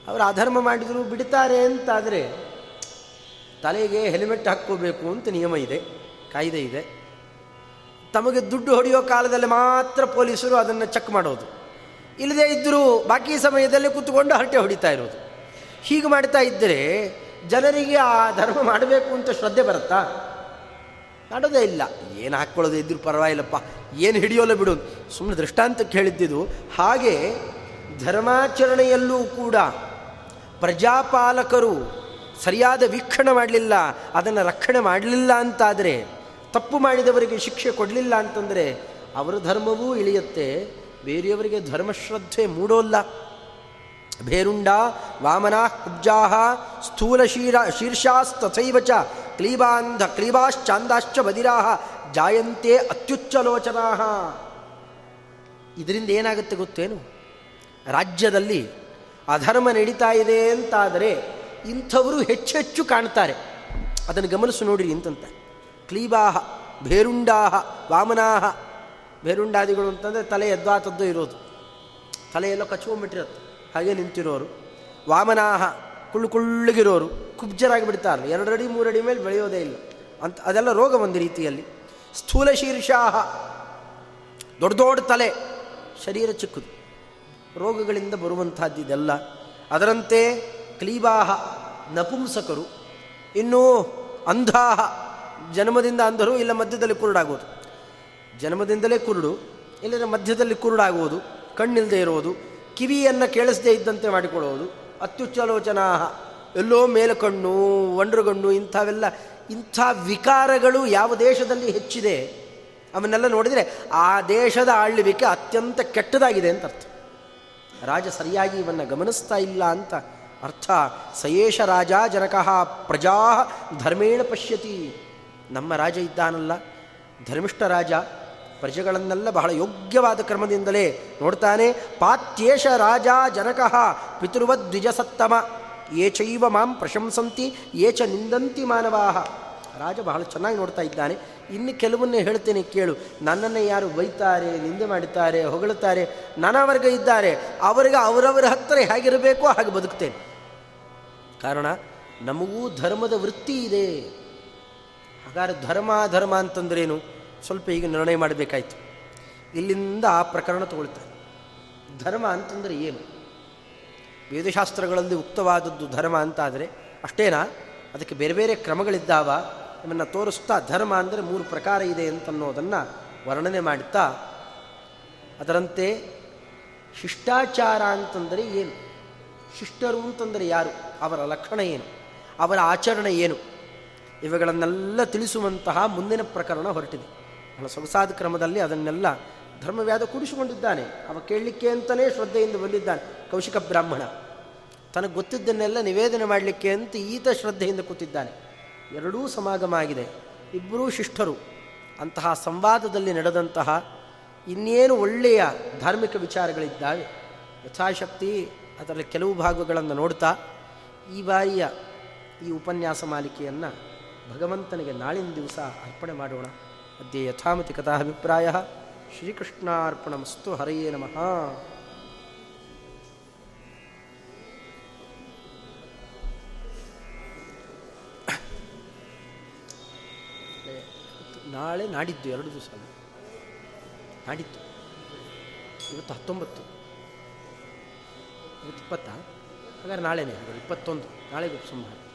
ಅವರು ಅಧರ್ಮ ಮಾಡಿದರೂ, ಬಿಡ್ತಾರೆ ಅಂತಾದರೆ ತಲೆಗೆ ಹೆಲ್ಮೆಟ್ ಹಾಕ್ಕೋಬೇಕು ಅಂತ ನಿಯಮ ಇದೆ, ಕಾಯ್ದೆ ಇದೆ. ತಮಗೆ ದುಡ್ಡು ಹೊಡೆಯೋ ಕಾಲದಲ್ಲಿ ಮಾತ್ರ ಪೊಲೀಸರು ಅದನ್ನು ಚೆಕ್ ಮಾಡೋದು. ಇಲ್ಲದೇ ಇದ್ದರೂ ಬಾಕಿ ಸಮಯದಲ್ಲಿ ಕೂತ್ಕೊಂಡು ಹರಟೆ ಹೊಡಿತಾ ಇರೋದು. ಹೀಗೆ ಮಾಡ್ತಾ ಇದ್ದರೆ ಜನರಿಗೆ ಆ ಧರ್ಮ ಮಾಡಬೇಕು ಅಂತ ಶ್ರದ್ಧೆ ಬರುತ್ತಾ? ಮಾಡೋದೇ ಇಲ್ಲ. ಏನು ಹಾಕ್ಕೊಳ್ಳೋದೇ ಇದ್ರೂ ಪರವಾಗಿಲ್ಲಪ್ಪ. ಏನು ಹಿಡಿಯೋಲ್ಲ ಬಿಡು. ಸುಮ್ಮನೆ ದೃಷ್ಟಾಂತಕ್ಕೆ ಹೇಳಿದ್ದಿದ್ದು ಹಾಗೆ ಧರ್ಮಾಚರಣೆಯಲ್ಲೂ ಕೂಡ ಪ್ರಜಾಪಾಲಕರು ಸರಿಯಾದ ವೀಕ್ಷಣೆ ಮಾಡಲಿಲ್ಲ. ಅದನ್ನು ರಕ್ಷಣೆ ಮಾಡಲಿಲ್ಲ ಅಂತಾದರೆ, ತಪ್ಪು ಮಾಡಿದವರಿಗೆ ಶಿಕ್ಷೆ ಕೊಡಲಿಲ್ಲ ಅಂತಂದರೆ, ಅವರ ಧರ್ಮವೂ ಇಳಿಯುತ್ತೆ. ಬೇರೆಯವರಿಗೆ ಧರ್ಮಶ್ರದ್ಧೆ ಮೂಡೋಲ್ಲ. ಭೇರುಂಡ ವಾಮನ ಕುಬ್ಜಾ ಸ್ಥೂಲ ಶೀರ ಶೀರ್ಷಾಸ್ತಥೈವ ಚ ಕ್ಲೀಬಾಂಧ ಕ್ಲೀಬಾಶ್ಚಾಂದಾಶ್ಚ ಬದಿರಾಹ ಜಾಯಂತೆ ಅತ್ಯುಚ್ಚಲೋಚನಾ ಇದರಿಂದ ಏನಾಗುತ್ತೆ ಗೊತ್ತೇನು? ರಾಜ್ಯದಲ್ಲಿ ಅಧರ್ಮ ನಡೀತಾ ಇದೆ ಅಂತಾದರೆ ಇಂಥವರು ಹೆಚ್ಚೆಚ್ಚು ಕಾಣ್ತಾರೆ. ಅದನ್ನು ಗಮನಿಸು ನೋಡಿರಿ ಇಂತಂತ ಕ್ಲೀಬಾಹ, ಭೇರುಂಡಾಹ, ವಾಮನಾಹ. ಭೇರುಂಡಾದಿಗಳು ಅಂತಂದರೆ ತಲೆ ಎದ್ವಾತದ್ದು ಇರೋದು. ತಲೆಯೆಲ್ಲ ಕಚ್ಕೊಂಡ್ಬಿಟ್ಟಿರತ್ತೆ. ಹಾಗೆ ನಿಂತಿರೋರು. ವಾಮನಾಹ ಕುಳ್ಳು ಕುಳ್ಳಗಿರೋರು ಕುಬ್ಜರಾಗಿ ಬಿಡ್ತಾರೆ ಎರಡಡಿ ಮೂರಡಿ ಮೇಲೆ ಬೆಳೆಯೋದೇ ಇಲ್ಲ. ಅಂತ, ಅದೆಲ್ಲ ರೋಗ ಒಂದು ರೀತಿಯಲ್ಲಿ. ಸ್ಥೂಲ ಶೀರ್ಷಾಹ. ದೊಡ್ಡ ದೊಡ್ಡ ತಲೆ. ಶರೀರ ಚಿಕ್ಕದು. ರೋಗಗಳಿಂದ ಬರುವಂಥದ್ದು ಇದೆಲ್ಲ. ಅದರಂತೆ ಕ್ಲೀಬಾಹ, ನಪುಂಸಕರು. ಇನ್ನೂ ಅಂಧಾಹ. ಜನ್ಮದಿಂದ ಅಂಧರು, ಇಲ್ಲ ಮಧ್ಯದಲ್ಲಿ ಕುರುಡಾಗೋದು ಜನ್ಮದಿಂದಲೇ ಕುರುಡು ಇಲ್ಲದ ಮಧ್ಯದಲ್ಲಿ ಕುರುಡಾಗುವುದು. ಕಣ್ಣಿಲ್ಲದೆ ಇರೋದು. ಕಿವಿಯನ್ನು ಕೇಳಿಸದೇ ಇದ್ದಂತೆ ಮಾಡಿಕೊಳ್ಳುವುದು. ಅತ್ಯುಚ್ಚಲೋಚನಾ ಎಲ್ಲೋ ಮೇಲುಕಣ್ಣು, ಒಂಡ್ರಗಣ್ಣು, ಇಂಥವೆಲ್ಲ, ಇಂಥ ವಿಕಾರಗಳು ಯಾವ ದೇಶದಲ್ಲಿ ಹೆಚ್ಚಿದೆ, ಅವನ್ನೆಲ್ಲ ನೋಡಿದರೆ ಆ ದೇಶದ ಆಳ್ವಿಕೆ ಅತ್ಯಂತ ಕೆಟ್ಟದಾಗಿದೆ ಅಂತ ಅರ್ಥ. ರಾಜ ಸರಿಯಾಗಿ ಇವನ್ನ ಗಮನಿಸ್ತಾ ಇಲ್ಲ ಅಂತ ಅರ್ಥ. ಸಯೇಷ ರಾಜ ಜನಕಃ ಪ್ರಜಾ ಧರ್ಮೇಣ ಪಶ್ಯತಿ. ನಮ್ಮ ರಾಜ ಇದ್ದಾನಲ್ಲ, ಧರ್ಮಿಷ್ಠ ರಾಜ ಪ್ರಜೆಗಳನ್ನೆಲ್ಲ ಬಹಳ ಯೋಗ್ಯವಾದ ಕ್ರಮದಿಂದಲೇ ನೋಡ್ತಾನೆ, ಪಾತ್ಯೇಷ ರಾಜ ಜನಕಃ ಪಿತೃವದ್ವಿಜಸತ್ತಮ ಏಚೈವ ಮಾಂ ಪ್ರಶಂಸಂತಿ ಏಚ ನಿಂದಂತಿ ಮಾನವಾಹ ರಾಜ ಬಹಳ ಚೆನ್ನಾಗಿ ನೋಡ್ತಾ ಇದ್ದಾನೆ. ಇನ್ನು ಕೆಲವನ್ನೇ ಹೇಳ್ತೇನೆ, ಕೇಳು. ನನ್ನನ್ನು ಯಾರು ಬೈತಾರೆ ನಿಂದೆ ಮಾಡುತ್ತಾರೆ, ಹೊಗಳುತ್ತಾರೆ? ನಾನಾ ವರ್ಗ ಇದ್ದಾರೆ. ಅವರಿಗೆ ಅವರವರ ಹತ್ತಿರ ಹೇಗಿರಬೇಕೋ ಹಾಗೆ ಬದುಕ್ತೇನೆ. ಕಾರಣ, ನಮಗೂ ಧರ್ಮದ ವೃತ್ತಿ ಇದೆ. ಹಾಗಾದ್ರೆ ಧರ್ಮ ಧರ್ಮ ಅಂತಂದ್ರೇನು? ಸ್ವಲ್ಪ ಈಗ ನಿರ್ಣಯ ಮಾಡಬೇಕಾಯ್ತು. ಇಲ್ಲಿಂದ ಆ ಪ್ರಕರಣ ತಗೊಳ್ತಾರೆ ಧರ್ಮ ಅಂತಂದರೆ ಏನು? ವೇದಶಾಸ್ತ್ರಗಳಲ್ಲಿ ಉಕ್ತವಾದದ್ದು ಧರ್ಮ ಅಂತಾದರೆ ಅಷ್ಟೇನಾ? ಅದಕ್ಕೆ ಬೇರೆ ಬೇರೆ ಕ್ರಮಗಳಿದ್ದಾವ? ನಿಮ್ಮನ್ನು ತೋರಿಸ್ತಾ ಧರ್ಮ ಅಂದರೆ ಮೂರು ಪ್ರಕಾರ ಇದೆ ಅಂತನ್ನೋದನ್ನು ವರ್ಣನೆ ಮಾಡುತ್ತಾ ಅದರಂತೆ ಶಿಷ್ಟಾಚಾರ ಅಂತಂದರೆ ಏನು? ಶಿಷ್ಟರು ಅಂತಂದರೆ ಯಾರು? ಅವರ ಲಕ್ಷಣ ಏನು? ಅವರ ಆಚರಣೆ ಏನು? ಇವುಗಳನ್ನೆಲ್ಲ ತಿಳಿಸುವಂತಹ ಮುಂದಿನ ಪ್ರಕರಣ ಹೊರಟಿದೆ. ಬಹಳ ಸೊಗಸಾದ ಕ್ರಮದಲ್ಲಿ ಅದನ್ನೆಲ್ಲ ಧರ್ಮವ್ಯಾದ ಕೂಡಿಸಿಕೊಂಡಿದ್ದಾನೆ. ಅವ ಕೇಳಲಿಕ್ಕೆ ಅಂತಲೇ ಶ್ರದ್ಧೆಯಿಂದ ಬಂದಿದ್ದಾನೆ. ಕೌಶಿಕ ಬ್ರಾಹ್ಮಣ. ತನಗೆ ಗೊತ್ತಿದ್ದನ್ನೆಲ್ಲ ನಿವೇದನೆ ಮಾಡಲಿಕ್ಕೆ ಅಂತ ಈತ ಶ್ರದ್ಧೆಯಿಂದ ಕೂತಿದ್ದಾನೆ. ಎರಡೂ ಸಮಾಗಮ ಆಗಿದೆ. ಇಬ್ಬರೂ ಶಿಷ್ಟರು. ಅಂತಹ ಸಂವಾದದಲ್ಲಿ ನಡೆದಂತಹ ಇನ್ನೇನು ಒಳ್ಳೆಯ ಧಾರ್ಮಿಕ ವಿಚಾರಗಳಿದ್ದಾವೆ? ಯಥಾಶಕ್ತಿ, ಅದರಲ್ಲಿ ಕೆಲವು ಭಾಗಗಳನ್ನು ನೋಡ್ತಾ ಈ ಬಾರಿಯ ಈ ಉಪನ್ಯಾಸ ಮಾಲಿಕೆಯನ್ನು ಭಗವಂತನಿಗೆ ನಾಳಿನ ದಿವಸ ಅರ್ಪಣೆ ಮಾಡೋಣ. ಅದ್ಯ ಯಥಾಮತಿ ಕಥಾಭಿಪ್ರಾಯ. ಶ್ರೀಕೃಷ್ಣಾರ್ಪಣಮಸ್ತು ಹರಯೇ ನಮಃ. ನಾಳೆ ನಾಡಿದ್ದು ಎರಡು ದಿವಸ ನಾಡಿದ್ದು. ಇವತ್ತು ಹತ್ತೊಂಬತ್ತು. ಇವತ್ತು ಇಪ್ಪತ್ತಾ? ಹಾಗಾದ್ರೆ ನಾಳೆನೇ ಇಪ್ಪತ್ತೊಂದು. ನಾಳೆಗೆ ಉಪಸಂಹಾರ?